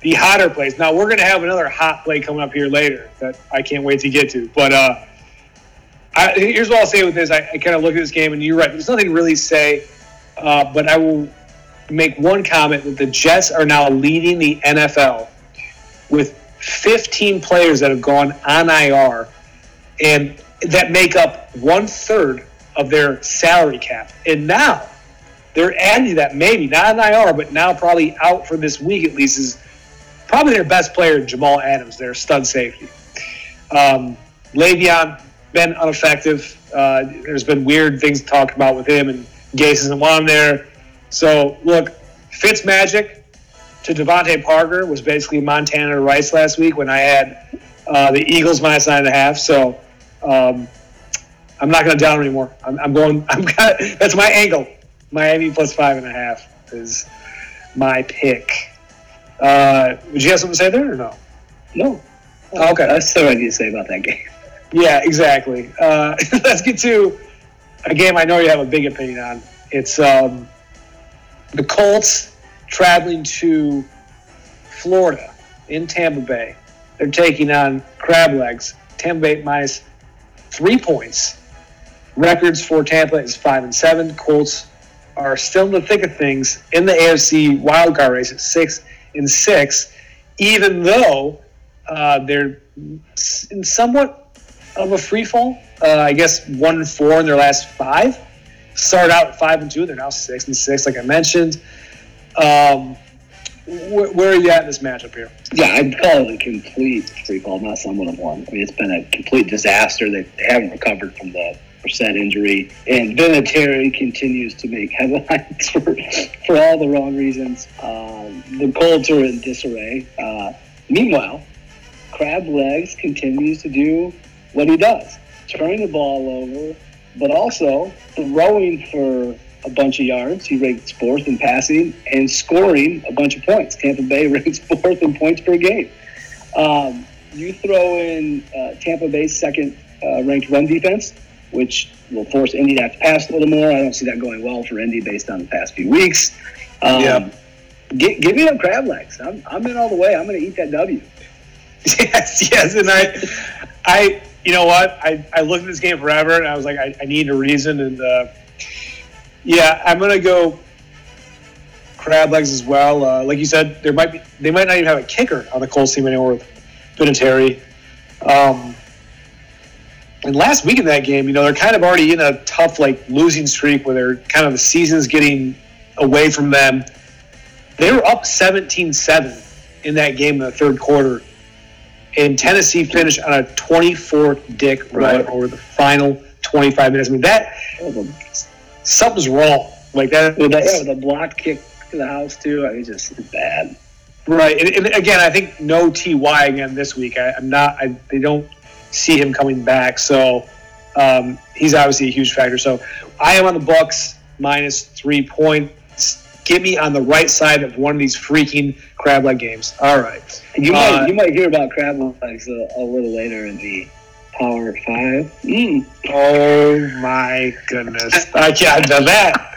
the hotter plays. Now we're going to have another hot play coming up here later that I can't wait to get to. But uh, I, here's what I'll say with this: I, I kind of look at this game, and you're right. There's nothing really to say, uh, but I will make one comment that the Jets are now leading the NFL with 15 players that have gone on IR, and that make up one third of their salary cap. And now they're adding that maybe not an IR, but now probably out for this week at least is probably their best player, Jamal Adams, their stud safety. Um, Le'Veon been ineffective. Uh, there's been weird things to talk about with him, and Gase isn't one there. So look, Fitz magic to DeVante Parker was basically Montana Rice last week when I had uh, the Eagles minus nine and a half. So. Um, I'm not going to down anymore. I'm, I'm going. I'm that's my angle. Miami plus five and a half is my pick. Uh, would you have something to say there or no? No. Oh, okay. That's all I need to say about that game. Yeah, exactly. Uh, let's get to a game I know you have a big opinion on. It's um, the Colts traveling to Florida in Tampa Bay. They're taking on Crab Legs. Tampa Bay minus three points. Records for Tampa is five and seven. Colts are still in the thick of things in the AFC wildcard race at six and six, even though uh, they're in somewhat of a free fall. Uh, I guess one and four in their last five. Started out five and two. They're now six and six, like I mentioned. Um, wh- where are you at in this matchup here? Yeah, I'd call it a complete free fall, not somewhat of one. I mean, it's been a complete disaster. They haven't recovered from the Brissett injury, and Vinatieri continues to make headlines for, for all the wrong reasons. Um, the Colts are in disarray. Uh, meanwhile, Crab Legs continues to do what he does, turning the ball over, but also throwing for a bunch of yards. He ranks fourth in passing and scoring a bunch of points. Tampa Bay ranks fourth in points per game. Um, you throw in uh, Tampa Bay's second uh, ranked run defense, which will force Indy to have to pass a little more. I don't see that going well for Indy based on the past few weeks. Um, Yeah. gi- give me them crab legs. I'm, I'm in all the way. I'm going to eat that W. Yes, yes, and I, I, you know what? I, I looked at this game forever, and I was like, I, I need a reason, and uh, yeah, I'm gonna go crab legs as well. Uh, like you said, there might be they might not even have a kicker on the Colts team anymore with Vinatieri. Um, and last week in that game, you know, they're kind of already in a tough like losing streak where they're kind of the season's getting away from them. They were up 17-7 in that game in the third quarter and Tennessee finished on a 24 dick run Right. over the final 25 minutes. I mean, that something's wrong. Like that, With that, yeah, with a blocked kick to the house, too. I mean, just bad. right? And, and again, I think no Ty again this week. I, I'm not. I, they don't see him coming back, so um, he's obviously a huge factor. So I am on the Bucks minus three points. Get me on the right side of one of these freaking crab leg games. All right. You Uh, might you might hear about crab legs a, a little later in the Power Five. Mm. Oh my goodness! I can't now that.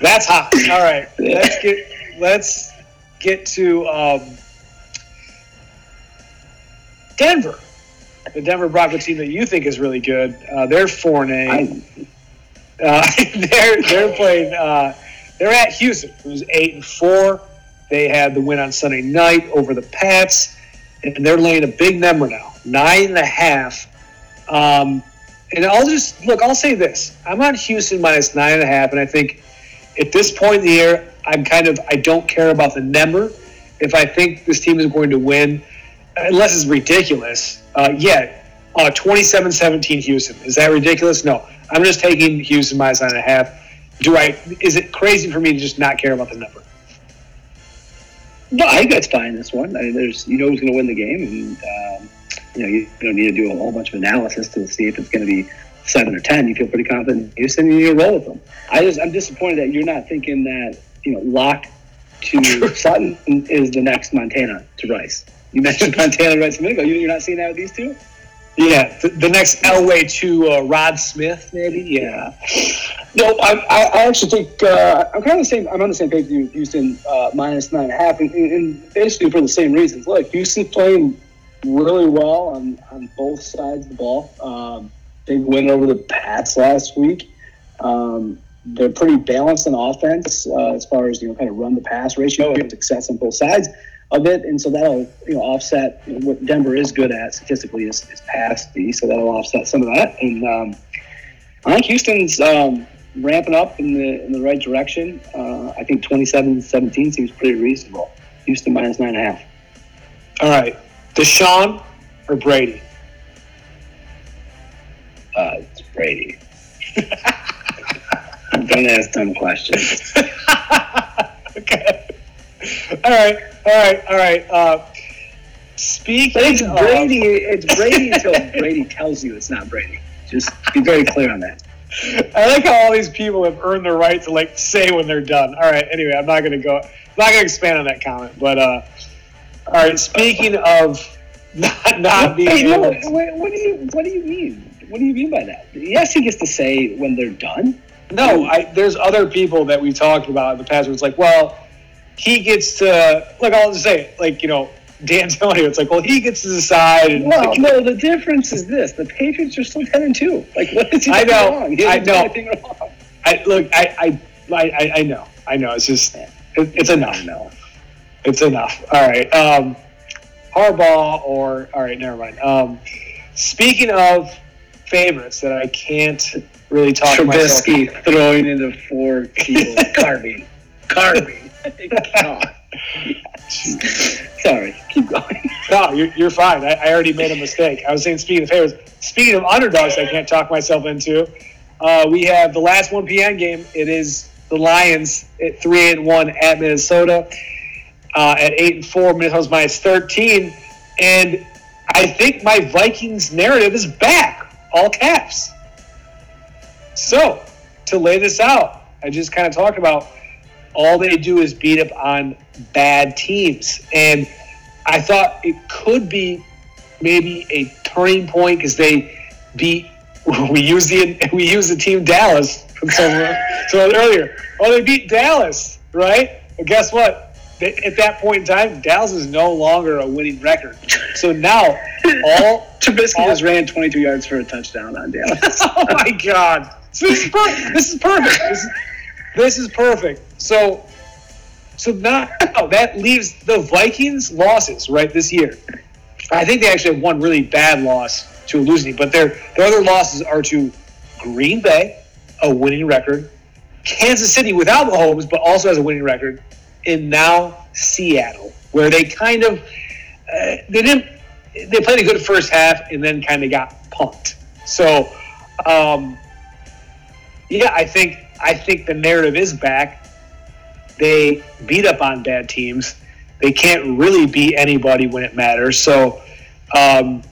That's hot. All right, let's get let's get to um, Denver. The Denver Broncos team that you think is really good. Uh, they're four and eight. Uh, they're they're playing. Uh, they're at Houston, who's eight and four. They had the win on Sunday night over the Pats, and they're laying a big number now, nine and a half. Um, and I'll just look. I'll say this: I'm on Houston minus nine and a half, and I think at this point in the year, I'm kind of I don't care about the number. If I think this team is going to win, unless it's ridiculous, uh, yeah, uh, 27-17 Houston. Is that ridiculous? No. I'm just taking Houston minus nine and a half. Do I? Is it crazy for me to just not care about the number? no, I think that's fine. This one, I mean, there's you know who's going to win the game, and um, you know you don't need to do a whole bunch of analysis to see if it's going to be seven or ten. You feel pretty confident in Houston, and you roll with them. I just I'm disappointed that you're not thinking that you know Lock to Sutton is the next Montana to Rice. You mentioned Montana Rice a minute ago. You- You're not seeing that with these two. Yeah, the, the next Elway to uh, Rod Smith, maybe. Yeah. No, I, I, actually think uh, I'm kind of the same. I'm on the same page with you. Houston uh, minus nine and a half, and, and, basically for the same reasons. Look, Houston's playing really well on, on both sides of the ball. Um, big win over the Pats last week. Um, they're pretty balanced on offense uh, as far as you know, kind of run the pass ratio and success on both sides of it, and so that'll you know offset you know, what Denver is good at statistically is, is pass D, so that'll offset some of that. And um, I think Houston's um, ramping up in the in the right direction. Uh, I think 27-17 seems pretty reasonable. Houston minus nine and a half. All right. Deshaun or Brady? Uh, it's Brady. Don't ask dumb questions. okay. All right. All right. All right. Uh, speaking It's of- Brady. It's Brady until Brady tells you it's not Brady. Just be very clear on that. I like how all these people have earned the right to like say when they're done. All right. Anyway, I'm not going to go. I'm not going to expand on that comment. But uh, all right. Speaking of not not being Hey, no, able to- what, what do you what do you mean? What do you mean by that? Yes, he gets to say when they're done. No, I, there's other people that we talked about in the past where it's like, well, he gets to, like, I'll just say, like, you know, Dantonio, it's like, well, he gets to decide. And Well, like, no, the difference is this: the Patriots are still ten and two. Like, what is he I doing know, wrong? He I know. wrong. I, look, I, I, I, I know, I know. It's just, it, it's enough. No. It's enough. All right. Um, Harbaugh or, all right, never mind. Um, speaking of favorites that I can't really talk Trubisky throwing into four people, carving, carving. God. Sorry, keep going. No, you're, you're fine. I, I already made a mistake. I was saying speaking of favorites. Speaking of underdogs, I can't talk myself into. Uh, we have the last 1 p.m. game. It is the Lions at 3 and 1 at Minnesota. Uh, at 8 and 4, Minnesota's minus 13. And I think my Vikings narrative is back, all caps. So, to lay this out, I just kind of talked about all they do is beat up on bad teams. And I thought it could be maybe a turning point because they beat we use the we use the team Dallas from someone, someone earlier. Oh, they beat Dallas, right? But guess what? At that point in time, Dallas is no longer a winning record. So now, all Trubisky all, just ran 22 yards for a touchdown on Dallas. oh my God! So this is perfect. This is perfect. This is, this is perfect. So, so now that leaves the Vikings losses right this year. I think they actually have one really bad loss to a losing, but their their other losses are to Green Bay, a winning record, Kansas City without Mahomes, but also has a winning record, and now Seattle, where they kind of uh, they didn't they played a good first half and then kind of got punked. So, um, yeah, I think I think the narrative is back. They beat up on bad teams. They can't really beat anybody when it matters. So, um,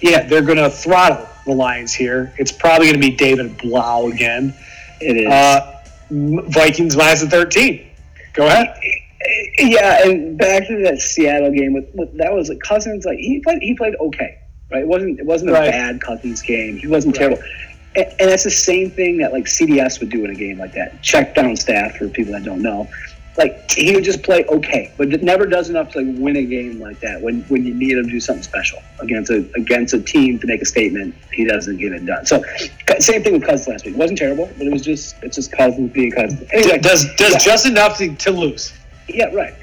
yeah, they're going to throttle the Lions here. It's probably going to be David Blough again. It is. Uh, Vikings minus the 13. Go ahead. Yeah, and back to that Seattle game with, with that was like Cousins. Like he played, he played okay, right? It wasn't it wasn't a right. bad Cousins game. He wasn't right. terrible, and, and, that's the same thing that like CDS would do in a game like that. Check down staff for people that don't know like he would just play okay, but it never does enough to like win a game like that. When when you need him to do something special against a against a team to make a statement, he doesn't get it done. So same thing with Cousins last week. It wasn't terrible, but it was just it's just Cousins being Cousins. Anyway, does does yeah. just enough to, to lose. Yeah, right.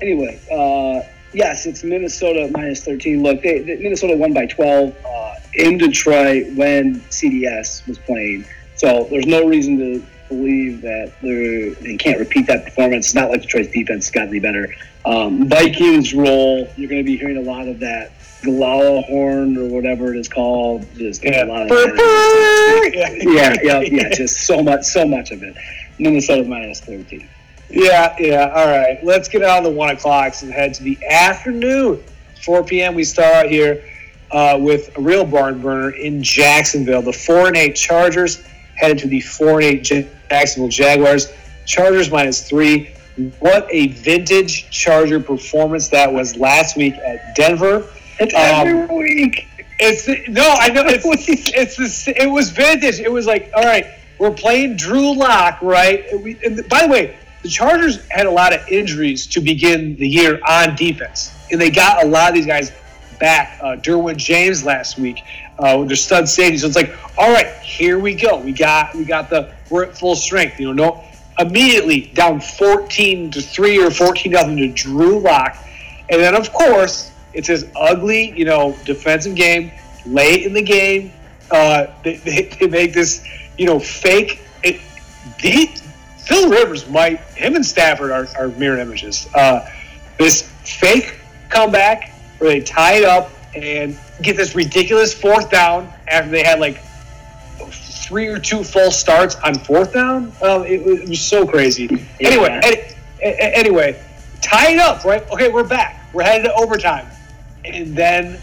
Anyway, uh, yes, it's Minnesota minus thirteen. Look, they, they, Minnesota won by twelve uh, in Detroit when CDS was playing. So there's no reason to believe that they can't repeat that performance. It's not like Detroit's defense has gotten any better. Um, Vikings roll. You're going to be hearing a lot of that Gjallarhorn or whatever it is called. Just yeah. a lot of that. yeah, yeah, yeah. Just so much, so much of it. Minnesota minus thirteen. Yeah, yeah. All right. Let's get out of the one o'clocks and head to the afternoon. 4 p.m. We start out here uh, with a real barn burner in Jacksonville. The four and eight Chargers headed to the four and eight Jacksonville Jaguars. Chargers minus three. What a vintage Charger performance that was last week at Denver. It's um, every week. It's no, I know it's it's the, it was vintage. It was like, all right, we're playing Drew Lock, right? We, by the way, the Chargers had a lot of injuries to begin the year on defense, and they got a lot of these guys back. Uh, Derwin James last week uh, with their stud safety. So it's like, all right, here we go. We got we got the we're at full strength. You know, no immediately down 14 to three or 14 nothing to Drew Lock, and then of course it's this ugly, you know, defensive game late in the game. Uh, they, they, they make this, you know, fake. It, they, Phil Rivers might him and Stafford are, are mirror images. Uh, this fake comeback where they tie it up and get this ridiculous fourth down after they had like three or two full starts on fourth down. Um, it, it, was so crazy. Yeah. Anyway, any, anyway, tie it up, right? Okay, we're back. We're headed to overtime, and then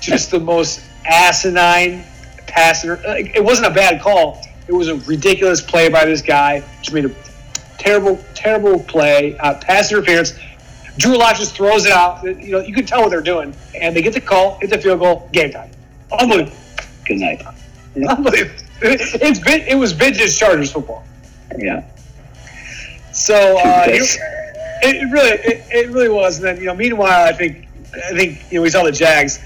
just the most asinine passer. It wasn't a bad call. It was a ridiculous play by this guy. Just made a terrible, terrible play. Uh, pass interference. Drew Lock just throws it out. You know, you can tell what they're doing, and they get the call, hit the field goal, game time. Unbelievable. Good night. Unbelievable. It's it was vintage Chargers football. Yeah. So uh, it, it, really, it, it, really was. And then you know, meanwhile, I think I think you know we saw the Jags.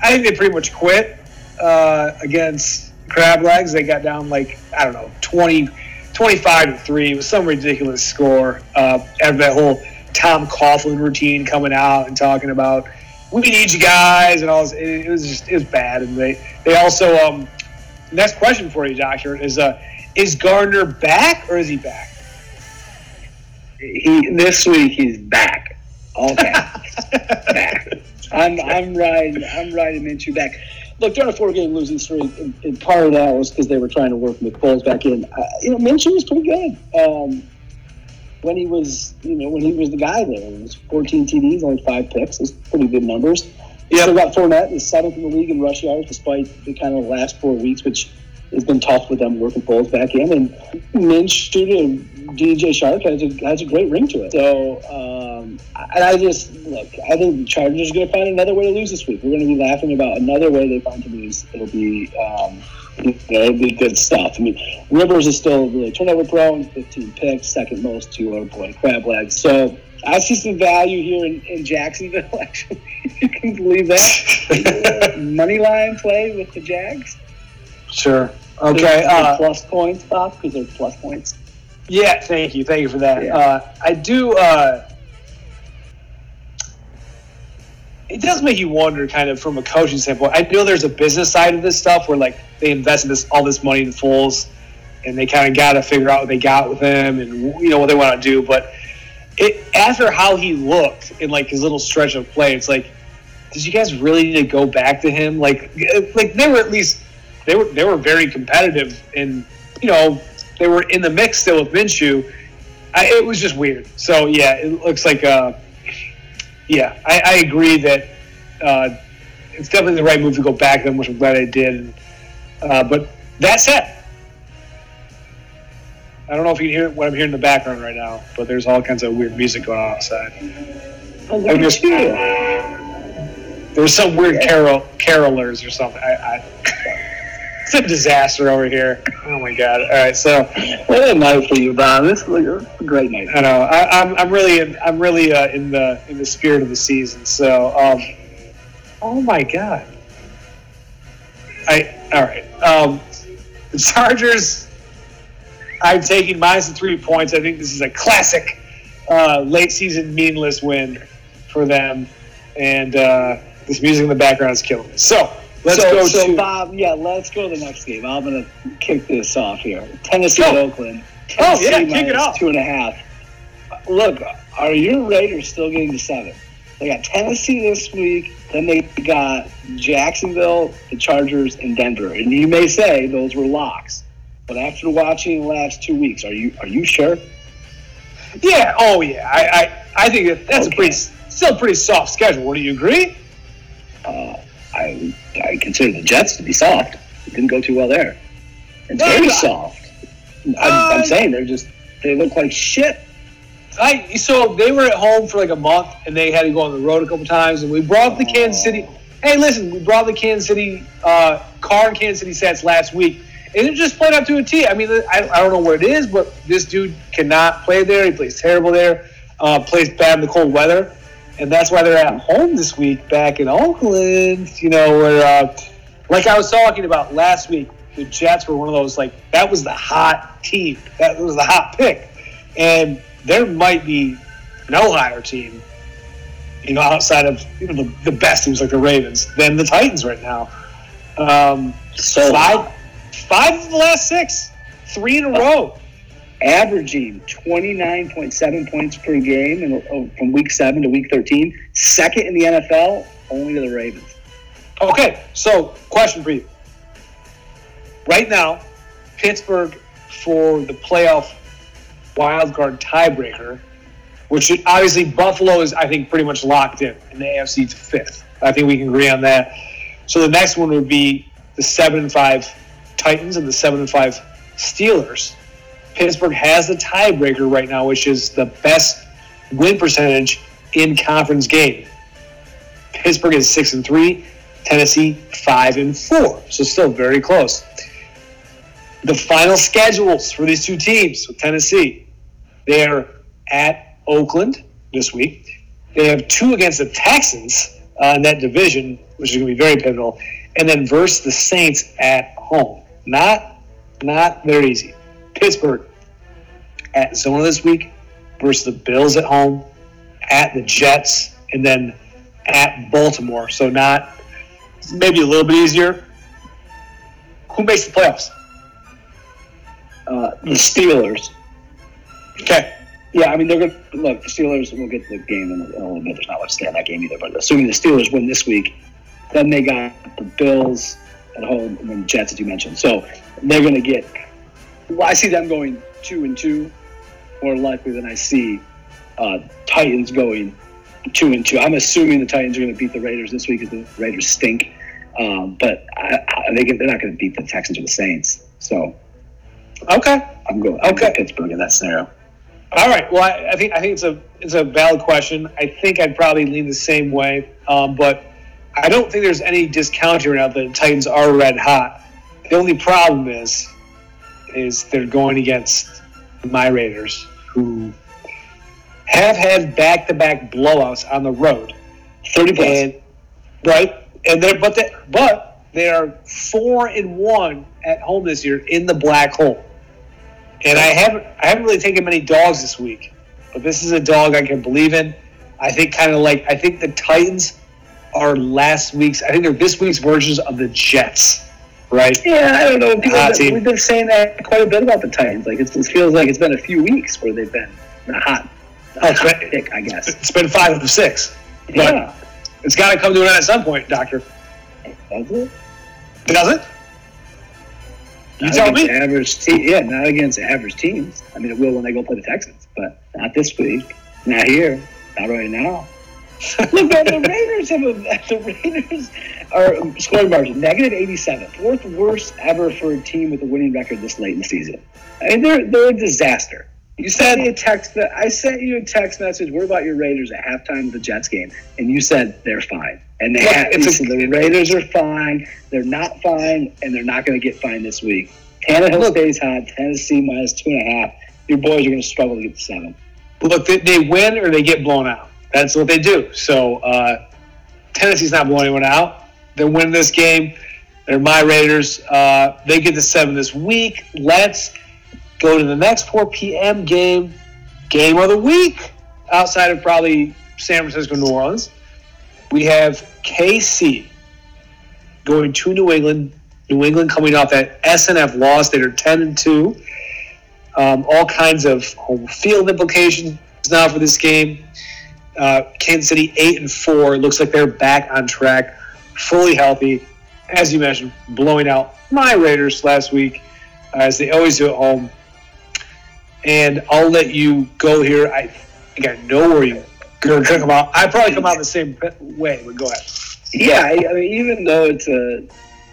I think they pretty much quit uh, against Crab Legs. They got down like I don't know 20, 25 to three. It was some ridiculous score uh, after that whole Tom Coughlin routine coming out and talking about we need you guys and all this. It, it was just it was bad. And they they also um, next question for you, Doctor, is uh, is Gardner back or is he back? He this week he's back. Okay, back. I'm I'm riding I'm riding Minshew back. Look, they're on a four-game losing streak, and, and part of that was because they were trying to work McFoles back in. Uh, you know, Minshew was pretty good um, when he was, you know, when he was the guy there. It was 14 TDs, only five picks. It's pretty good numbers. Yeah, still got Fournette, is seventh in the league in rush yards, despite the kind of last four weeks, which has been tough with them working Foles back in. And Minshew DJ Shark has a has a great ring to it. So. Um, and I just look. I think the Chargers are going to find another way to lose this week. We're going to be laughing about another way they find to lose. It'll be, um, you know, it'll be good stuff. I mean, Rivers is still really turnover prone, 15 picks, second most to our boy Crab Legs. So I see some value here in, in Jacksonville. Actually, you can believe that money line play with the Jags. Sure. Okay. Uh, plus points, Bob, because they're plus points. Yeah, thank you, thank you for that. Yeah. Uh, I do. Uh, it does make you wonder, kind of from a coaching standpoint. I know there's a business side of this stuff where like they invested this all this money in Foles, and they kind of got to figure out what they got with him and you know what they want to do. But it after how he looked in like his little stretch of play, it's like, did you guys really need to go back to him? Like, like they were at least they were they were very competitive and you know they were in the mix still with Minshew. I, it was just weird. So yeah, it looks like. Uh, yeah, I, I agree that uh, it's definitely the right move to go back then, which I'm glad I did. Uh, but that said, I don't know if you can hear what I'm hearing in the background right now, but there's all kinds of weird music going on outside. Oh, just, there's some weird carol carolers or something. I, I it's a disaster over here. Oh my god! All right, so what a night for you, Bob. This is a great night. I know. I, am I'm, I'm really in, I'm really uh, in the in the spirit of the season. So, um, oh my god. I all right. Um, the Chargers. I'm taking minus the three points. I think this is a classic uh, late season meaningless win for them, and uh, this music in the background is killing me. So. Let's so, go so to Bob. Yeah, let's go to the next game. I'm going to kick this off here. Tennessee at Oakland. Tennessee oh yeah, kick it off. Two and a half. Look, are your Raiders still getting to seven? They got Tennessee this week. Then they got Jacksonville, the Chargers, and Denver. And you may say those were locks, but after watching the last two weeks, are you are you sure? Yeah. Oh yeah. I I, I think that that's okay. a pretty still a pretty soft schedule. What do you agree? Uh, I I consider the Jets to be soft. It didn't go too well there. It's very soft. I'm, uh, I'm saying they're just they look like shit. I so they were at home for like a month and they had to go on the road a couple times and we brought the Kansas City. Hey, listen, we brought the Kansas City uh, car and Kansas City sets last week and it just played out to a T. I mean, I, I don't know where it is, but this dude cannot play there. He plays terrible there. Uh, plays bad in the cold weather and that's why they're at home this week back in Oakland. You know, where uh, like I was talking about last week, the Jets were one of those like that was the hot team, that was the hot pick, and there might be no higher team, you know, outside of you know the, the best teams like the Ravens than the Titans right now. Um, so five, five of the last six, three in a row averaging 29.7 points per game in, oh, from week 7 to week 13, second in the NFL, only to the Ravens. Okay, so question for you. Right now, Pittsburgh for the playoff wild card tiebreaker, which obviously Buffalo is, I think, pretty much locked in in the AFC to fifth. I think we can agree on that. So the next one would be the seven and five Titans and the seven and five Steelers. Pittsburgh has the tiebreaker right now, which is the best win percentage in conference game. Pittsburgh is six and three, Tennessee five and four, so still very close. The final schedules for these two teams with Tennessee, they are at Oakland this week. They have two against the Texans uh, in that division, which is going to be very pivotal, and then versus the Saints at home. Not, not very easy. Pittsburgh at Zona this week versus the Bills at home, at the Jets, and then at Baltimore. So not maybe a little bit easier. Who makes the playoffs? Uh, the Steelers. Okay. Yeah, I mean they're going to look. The Steelers. We'll get the game in a, little bit. There's not much to say on that game either. But assuming the Steelers win this week, Then they got the Bills at home, and then Jets, as you mentioned. So they're going to get. Well, I see them going two and two, more likely than I see uh, Titans going two and two. I'm assuming the Titans are going to beat the Raiders this week because the Raiders stink. Um, but I, I, they, they're not going to beat the Texans or the Saints. So Okay. I'm going. Okay. Okay, Pittsburgh in that scenario. All right. Well, I, I think I think it's a it's a valid question. I think I'd probably lean the same way, um, but I don't think there's any discounting right now that the Titans are red hot. The only problem is is they're going against the my Raiders, who have had back to back blowouts on the road. Thirty plus. And right, and they're but they but they are four and one at home this year in the black hole. And I haven't I haven't really taken many dogs this week, but this is a dog I can believe in. I think kind of like I think the Titans are last week's. I think they're this week's versions of the Jets, right? Yeah, I don't know. People, ah, Hot team. we've been saying that quite a bit about the Titans. Like it's, it feels like it's been a few weeks where they've been a hot, Oh, it's hot been- pick, I guess. It's been five of six, but Yeah, it's got to come to an end at some point, Doctor. does it? Does it? You Not tell me. Average te- yeah, not against average teams. I mean, it will when they go play the Texans, but not this week. Not here. Not right now. Look, man, the Raiders have a, the Raiders are um, scoring margin negative eighty-seven, fourth worst ever for a team with a winning record this late in the season. I mean, they're they're a disaster. You sent me a text. That, I sent you a text message. What about your Raiders at halftime of the Jets game? And you said they're fine. And they have, a- the Raiders are fine. They're not fine, and they're not going to get fine this week. Tannehill Look. stays hot. Tennessee minus two and a half. Your boys are going to struggle to get to seven. Look, they, they win or they get blown out. That's what they do. So uh, Tennessee's not blowing anyone out. They're winning this game. They're my Raiders. Uh, they get to seven this week. Let's go to the next 4 p.m. game, game of the week, outside of probably San Francisco, New Orleans. We have KC going to New England. New England coming off that SNF loss. They're 10 and 2 um, all kinds of home field implications now for this game. Uh, Kansas City eight and four. Looks like they're back on track, fully healthy. As you mentioned, blowing out my Raiders last week, uh, as they always do at home. And I'll let you go here. I think I know where you're going to come out. I probably come out the same way, but go ahead. Yeah, I, mean, even though it's a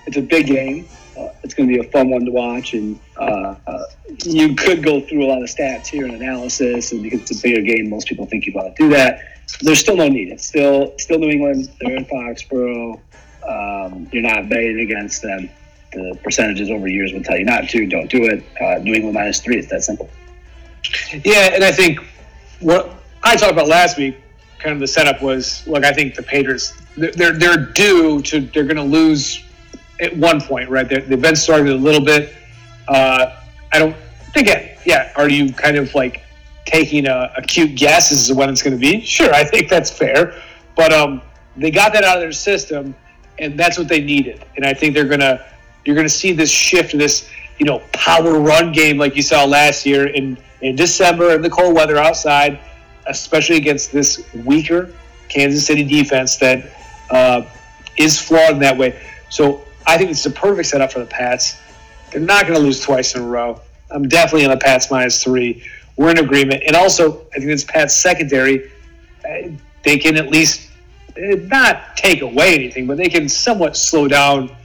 it's a big game, uh, it's going to be a fun one to watch, and uh, uh, you could go through a lot of stats here and analysis, and because it's a bigger game, most people think you want to do that. There's still no need. It's still still New England. They're in Foxborough. Um, you're not betting against them. The percentages over years would tell you not to. Don't do it. Uh, New England minus three. It's that simple. Yeah, and I think what I talked about last week, kind of the setup was look. I think the Patriots they're they're, due to they're going to lose at one point, right? They're, they've been starting a little bit. Uh, I don't think it. Yeah, are you kind of like taking a, a cute guess as to when it's going to be? Sure, I think that's fair, but um, they got that out of their system, and that's what they needed. And I think they're gonna you're gonna see this shift this you know power run game like you saw last year in in December in the cold weather outside, especially against this weaker Kansas City defense that uh, is flawed in that way. So I think it's the perfect setup for the Pats. They're not going to lose twice in a row. I'm definitely on the Pats minus three. We're in agreement, and also I think this Pats secondary, uh, they can at least uh, not take away anything, but they can somewhat slow down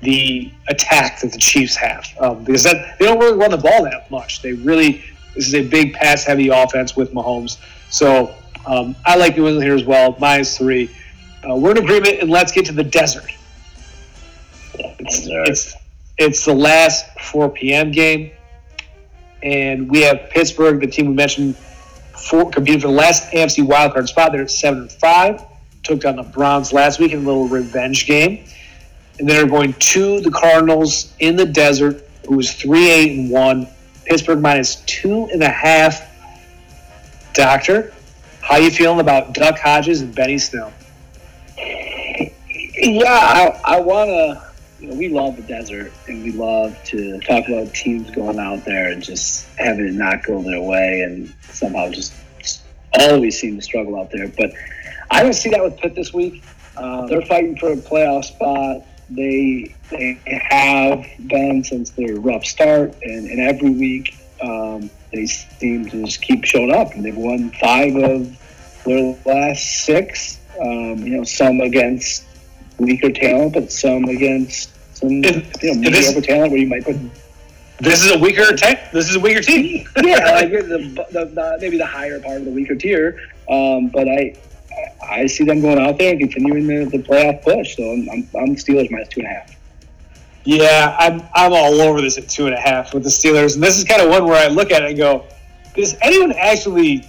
the attack that the Chiefs have um, because that, they don't really run the ball that much. They really this is a big pass heavy offense with Mahomes. So um, I like New England here as well, minus three. Uh, we're in agreement, and let's get to the desert. It's, it's it's the last 4 p.m. game, and we have Pittsburgh, the team we mentioned, competing for the last AFC wildcard spot. They're at seven and five. Took down the Browns last week in a little revenge game, and they're going to the Cardinals in the desert, who is three eight and one. Pittsburgh minus two and a half. Doctor, how you feeling about Duck Hodges and Benny Snell? Yeah, I, I want to. You know, we love the desert, and we love to talk about teams going out there and just having it not go their way, and somehow just, always seem to struggle out there. But I don't see that with Pitt this week. Uh, they're fighting for a playoff spot. They they have been since their rough start, and, and every week um, they seem to just keep showing up, and they've won five of their last six. Um, you know, some against weaker talent, but some against some you know mediocre talent where you might put. This is a weaker te- This is a weaker team. yeah, like the, the, the, maybe the higher part of the weaker tier. Um, but I I see them going out there and continuing the, the playoff push. So I'm, I'm, I'm Steelers minus two and a half. Yeah, I'm I'm all over this at two and a half with the Steelers, and this is kind of one where I look at it and go, does anyone actually?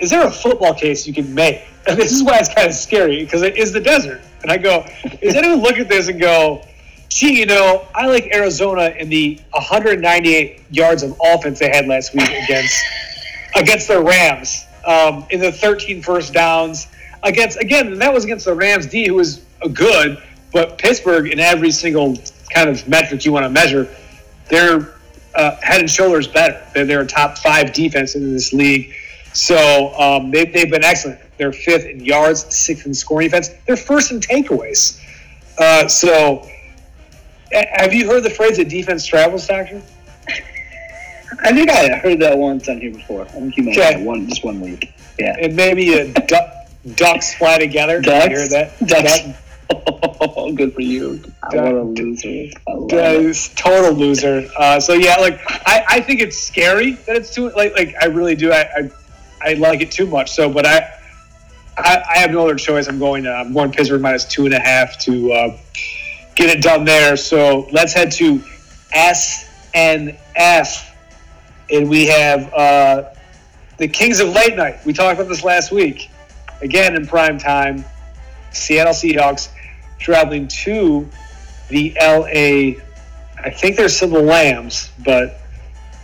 Is there a football case you can make? And this is why it's kind of scary because it is the desert. And I go, does anyone look at this and go, gee, you know, I like Arizona in the 198 yards of offense they had last week against against the Rams um, in the 13 first downs against again that was against the Rams D who was good, but Pittsburgh in every single kind of metric you want to measure, they're uh, head and shoulders better. They're, they're a top five defense in this league. So um, they, they've been excellent. They're fifth in yards, sixth in scoring defense. They're first in takeaways. Uh, so have you heard the phrase that defense travels, Doctor? I think I heard that once on here before. I think you mentioned okay. one just one week. Yeah. And maybe a duck, ducks fly together. Ducks? You hear that? Ducks. Oh, good for you. What a loser. Is total loser. Uh, so yeah, like I, I think it's scary that it's too like like I really do. I, I, I like it too much. So, but I, I, I have no other choice. I'm going. To, I'm going Pittsburgh minus two and a half to uh, get it done there. So let's head to SNF, and we have uh, the Kings of Late Night. We talked about this last week. Again in prime time, Seattle Seahawks traveling to the LA. I think they're Lambs, but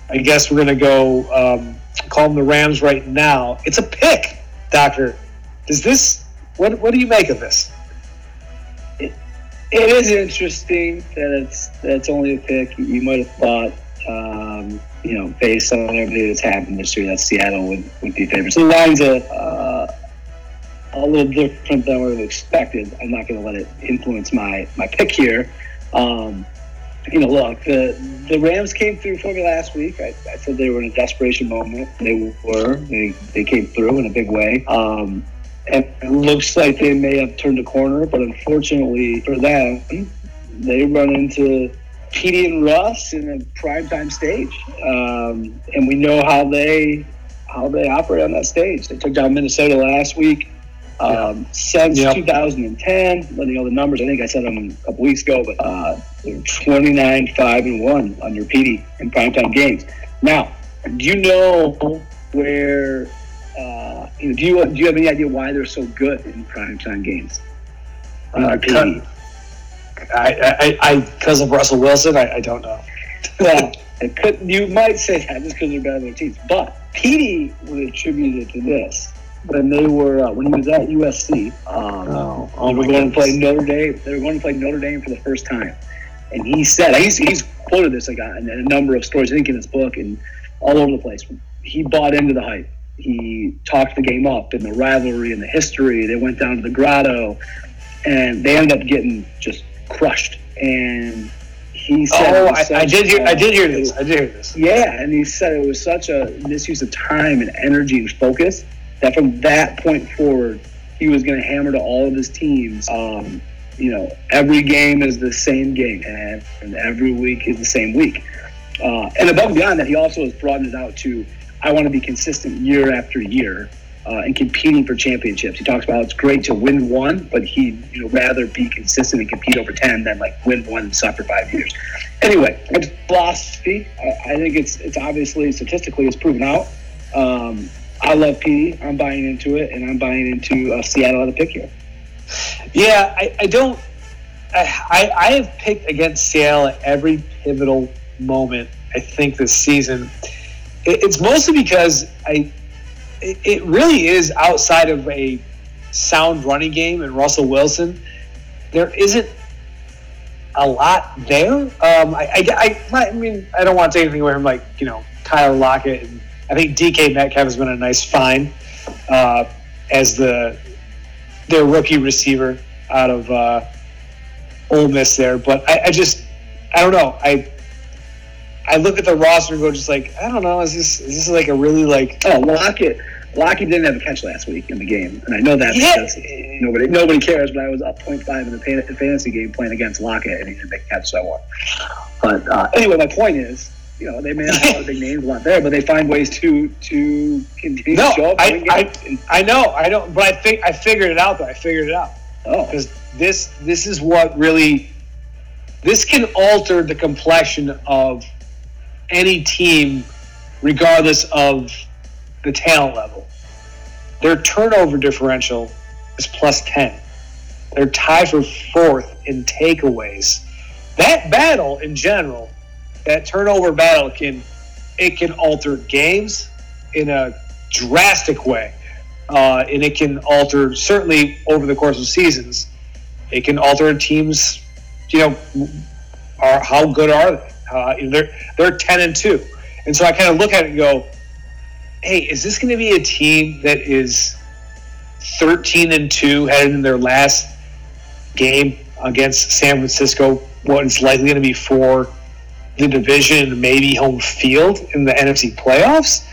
I guess we're to go um, call them the Rams right now. It's a pick, Doctor. Does this? What What do you make of this? It, it is interesting that it's that it's only a pick. You might have thought, um, you know, based on everything that's happened this year, that Seattle would, would be favorites. The line's a uh, a little different than what I expected. I'm not going to let it influence my my pick here. Um, you know, look, the the Rams came through for me last week. I, I, said they were in a desperation moment. They were. They they came through in a big way. Um, and it looks like they may have turned a corner, but unfortunately for them, they run into Petey and Russ in a primetime stage, um, and we know how they how they operate on that stage. They took down Minnesota last week. Um, yeah. Since yep. 2010, letting all the numbers, I think I said them a couple weeks ago, but uh, they're 29, 5, and 1 under PD in primetime games. Now, do you know where, uh, you know, do, you, do you have any idea why they're so good in primetime games? Uh, Petey. I, I, because of Russell Wilson, I, I don't know. well, could, you might say that just because they're better than their teams, but Petey would attribute it to this when they were uh, when he was at USC. Um, oh, oh they were going goodness. to play Notre Dame. They were going to play Notre Dame for the first time, and he said he's, he's quoted this like in a number of stories. I think in his book and all over the place. He bought into the hype. He talked the game up and the rivalry and the history. They went down to the grotto, and they ended up getting just crushed. And he said, "Oh, I, I, did hear. I did hear this. I did hear this." Yeah, and he said it was such a misuse of time and energy and focus that from that point forward, he was going to hammer to all of his teams. Um, you know, every game is the same game, and, and every week is the same week. Uh, and above and beyond that, he also has broadened it out to I want to be consistent year after year uh, and competing for championships. He talks about it's great to win one, but he'd you know rather be consistent and compete over ten than like win one and suffer five years. Anyway, it's philosophy. I, I think it's it's obviously statistically it's proven out. Um, I love Petey. I'm buying into it, and I'm buying into uh, Seattle at a pick here. Yeah, I, I don't. I, I have picked against Seattle at every pivotal moment. I think this season. It, it's mostly because I. It, really is outside of a sound running game and Russell Wilson. There isn't a lot there. Um, I, I, I, I mean, I don't want to take anything away from like you know Tyler Lockett and I think DK Metcalf has been a nice find uh, as the their rookie receiver. out of uh, Ole Miss there. But I, I just I don't know. I I look at the roster and go just like I don't know. Is this is this like a really like Oh, Lockett. Lockett didn't have a catch last week in the game, and I know that Yeah. because nobody nobody cares. But I was up 0.5 in the fantasy game playing against Lockett, and he didn't make a catch, so I won. But uh, anyway, my point is, you know, they may not have a lot of big names lot there, but they find ways to to continue no to show up. I, I. I know I don't but I think I figured it out though. I figured it out. Oh, because this this is what really this can alter the complexion of any team regardless of the talent level. Their turnover differential is plus 10 they're tied for fourth in takeaways. That battle in general that turnover battle can it can alter games in a drastic way uh, and it can alter certainly over the course of seasons it can alter team's you know are how good are they? Uh, they're they're 10 and 2 and so i kind of look at it and go hey is this going to be a team that is 13 and 2 headed in their last game against san francisco? What is likely going to be for the division maybe home field in the nfc playoffs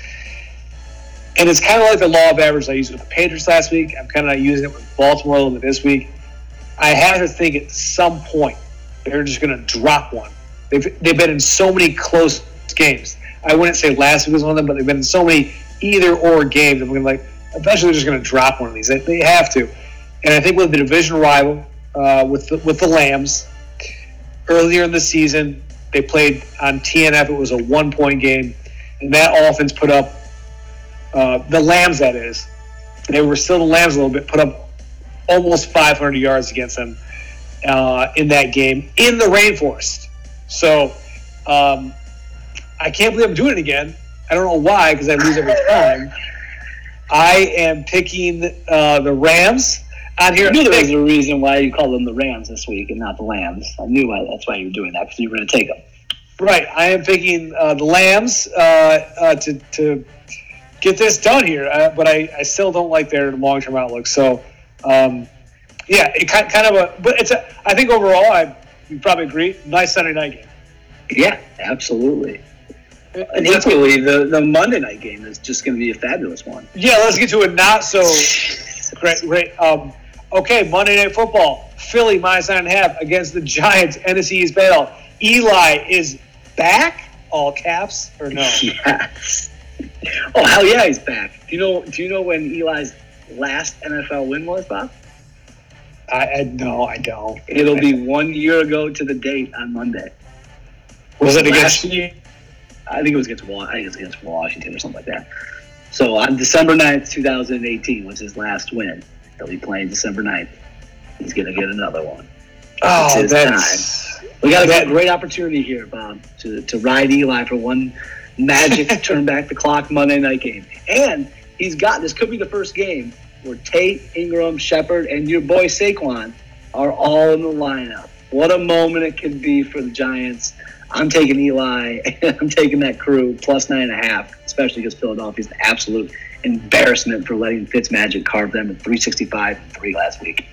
and it's kind of like the law of averages I used with the Patriots last week. I'm kind of not using it with Baltimore a little bit this week. I have to think at some point they're just going to drop one. They've, they've been in so many close games. I wouldn't say last week was one of them, but they've been in so many either or games. I'm going to like, eventually they're just going to drop one of these. They, they have to. And I think with the division rival, uh, with, the, with the Lambs, earlier in the season, they played on TNF. It was a one point game. And that offense put up uh, the Lambs, that is. They were still the Lambs a little bit, put up almost 500 yards against them uh, in that game in the rainforest. So um, I can't believe I'm doing it again. I don't know why, because I lose every time. I am picking uh, the Rams here. I knew there was a reason why you called them the Rams this week and not the Lambs. I knew why, that's why you were doing that because you were going to take them. Right, I am picking uh, the Lambs uh, uh, to, to get this done here, uh, but I, I still don't like their long term outlook. So, um, yeah, it kind, kind of a, but it's a. I think overall, I you probably agree. Nice Sunday night game. Yeah, absolutely. And It's- equally, the, the Monday night game is just going to be a fabulous one. yeah, let's get to a not so great. great um, okay, Monday Night Football, Philly minus nine and a half against the Giants. NFC East battle. Eli is back. All caps or no? Yes. Oh hell yeah, he's back. Do you know? Do you know when Eli's last NFL win was, Bob? I, I no, I don't. It'll be one year ago to the date on Monday. Was it Last against? I think it was against I think it was against Washington or something like that. So on December 9th, 2018 was his last win. He'll be playing December 9th. He's going to get another one. Oh, It's that's We got a great opportunity here, Bob, to, to ride Eli for one magic turn back the clock Monday night game. And he's got this could be the first game where Tate, Ingram, Shepard, and your boy Saquon are all in the lineup. What a moment it could be for the Giants. I'm taking Eli. I'm taking that crew plus nine and a half, especially because Philadelphia's an absolute embarrassment for letting Fitzmagic carve them at 365 and three last week.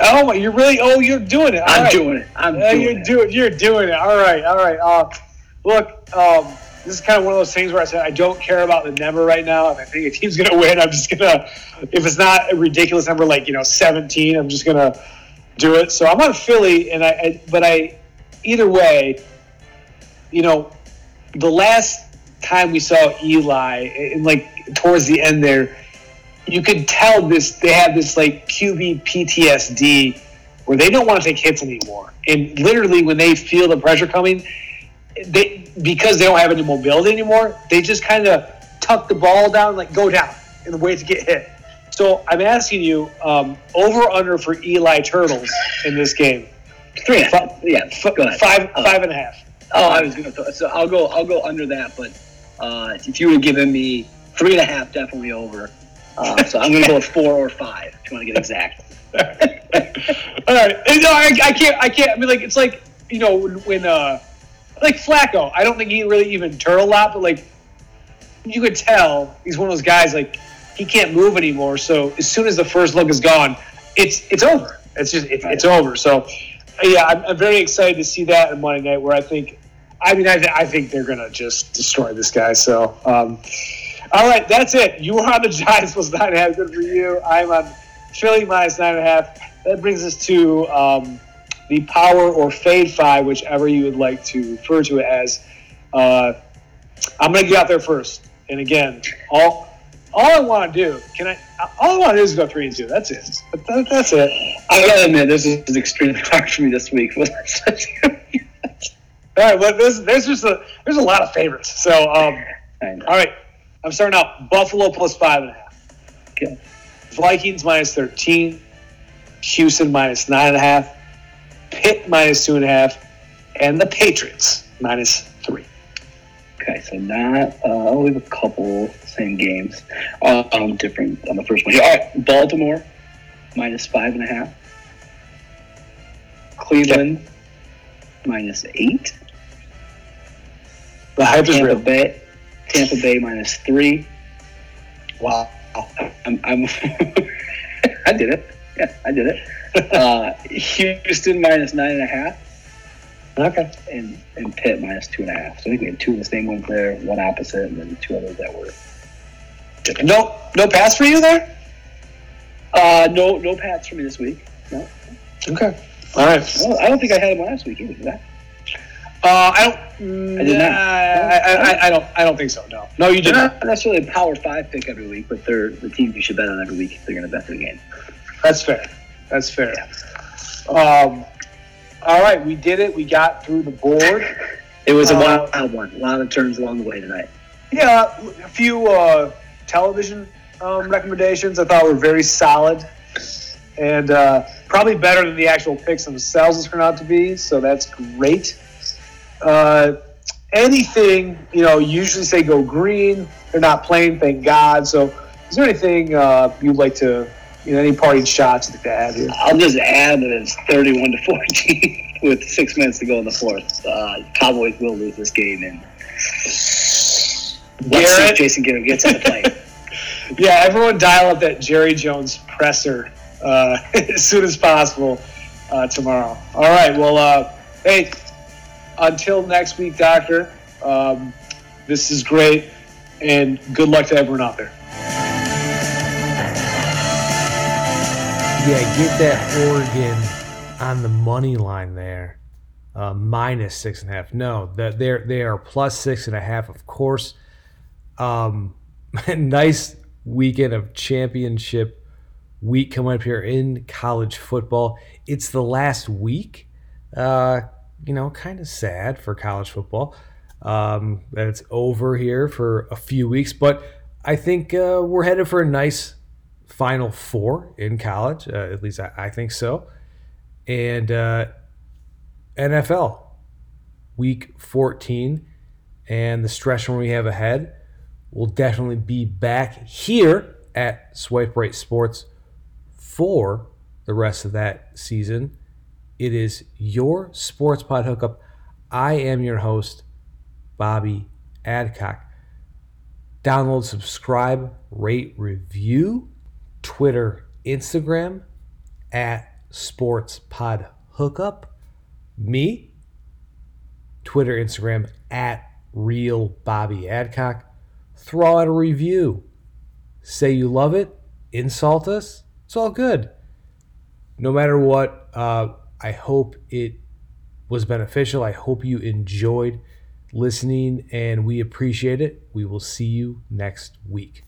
Oh, you're really? Oh, you're doing it. All I'm right. doing it. I'm Uh, doing you're it. doing. You're doing it. All right. All right. Uh, look, um, this is kind of one of those things where I said I don't care about the number right now. If I think a team's going to win, I'm just gonna. If it's not a ridiculous number like you know 17, I'm just gonna do it. So I'm on Philly, and I. I but I, either way, you know, the last time we saw Eli, and like towards the end there, you could tell this they have this like QB PTSD where they don't want to take hits anymore. And literally, when they feel the pressure coming, they because they don't have any mobility anymore, they just kind of tuck the ball down, like go down, and wait to get hit. So I'm asking you, um, over under for Eli Turtles in this game? Three a half. Yeah, F- go ahead. Five, Oh. five and a half. Oh, I was gonna. Th- so I'll go. I'll go under that. But uh, if you would have given me three and a half, definitely over. Uh, so I'm gonna go with four or five. If you want to get exact. All right. No, I, I can't. I can't. I mean, like it's like you know when, when uh, like Flacco. I don't think he really even turn a lot, but like you could tell he's one of those guys like he can't move anymore. So as soon as the first look is gone, it's it's over. It's just it, it's over. So yeah, I'm, I'm, very excited to see that on Monday night. Where I think, I mean, I, I think they're gonna just destroy this guy. So. Um, all right, that's it. You are on the Giants plus nine and a half. Good for you. I'm on Philly minus nine and a half. That brings us to um, the power or fade five, whichever you would like to refer to it as. Uh, I'm going to get out there first. And again, all all I want to do, can I? All I want to do is go three and two. That's it. That, that's it. I gotta admit, this is extremely hard for me this week. all right, well, there's, there's just a there's a lot of favorites. So, um, all right, I'm starting out Buffalo plus five and a half. Okay. Vikings minus thirteen. Houston minus nine and a half. Pitt minus two and a half, and the Patriots minus three. Okay, so not uh, only a couple same games, uh, um, different on the first one. All right, Baltimore minus five and a half. Cleveland okay. minus eight. The hype Tampa real. Bay, Tampa Bay minus three. Wow, I'm, I'm I did it. Yeah, I did it. Uh, Houston minus nine and a half. Okay. And and Pitt minus two and a half. So I think we had two of the same one there, one opposite, and then two others that were. Different. No, no pass for you there. Uh, no, no pass for me this week. No. Okay. All right. Well, I don't think I had them last week either. Uh, I don't. I did not. I, I, I, don't. I don't think so. No. No, you did they're not. Not necessarily a power five pick every week, but they're the team you should bet on every week if they're going to bet the game. That's fair. That's fair. Um, all right, we did it. We got through the board. It was a uh, wild one. A lot of turns along the way tonight. Yeah, a few uh, television um, recommendations I thought were very solid, and uh, probably better than the actual picks themselves has turned out to be. So that's great. Uh, anything you know, usually say go green. They're not playing, thank God. So, is there anything uh, you'd like to you know, any parting shots to add here? I'll just add that it's 31 to 14 with six minutes to go in the fourth. Uh, Cowboys will lose this game, and if Jason Garrett gets on the plane. yeah, everyone dial up that Jerry Jones presser uh, as soon as possible uh, tomorrow. All right. Well, uh, hey, until next week, Doctor. Um, this is great, and good luck to everyone out there. Yeah, get that Oregon on the money line there. Uh, minus six and a half. No, that they're they are plus six and a half, of course. Um, nice weekend of championship week coming up here in college football. It's the last week. Uh, you know, kind of sad for college football um, that it's over here for a few weeks, but I think uh, we're headed for a nice Final Four in college. Uh, at least I, I, think so. And uh, NFL, week 14, and the stretch run we have ahead will definitely be back here at Swipe Right Sports for the rest of that season. It is your Sports Pod Hookup. I am your host, Bobby Adcock. Download, subscribe, rate, review Twitter, Instagram at Sports Pod Hookup. Me, Twitter, Instagram at Real Bobby Adcock. Throw out a review. Say you love it. Insult us. It's all good. No matter what, uh, I hope it was beneficial. I hope you enjoyed listening and we appreciate it. We will see you next week.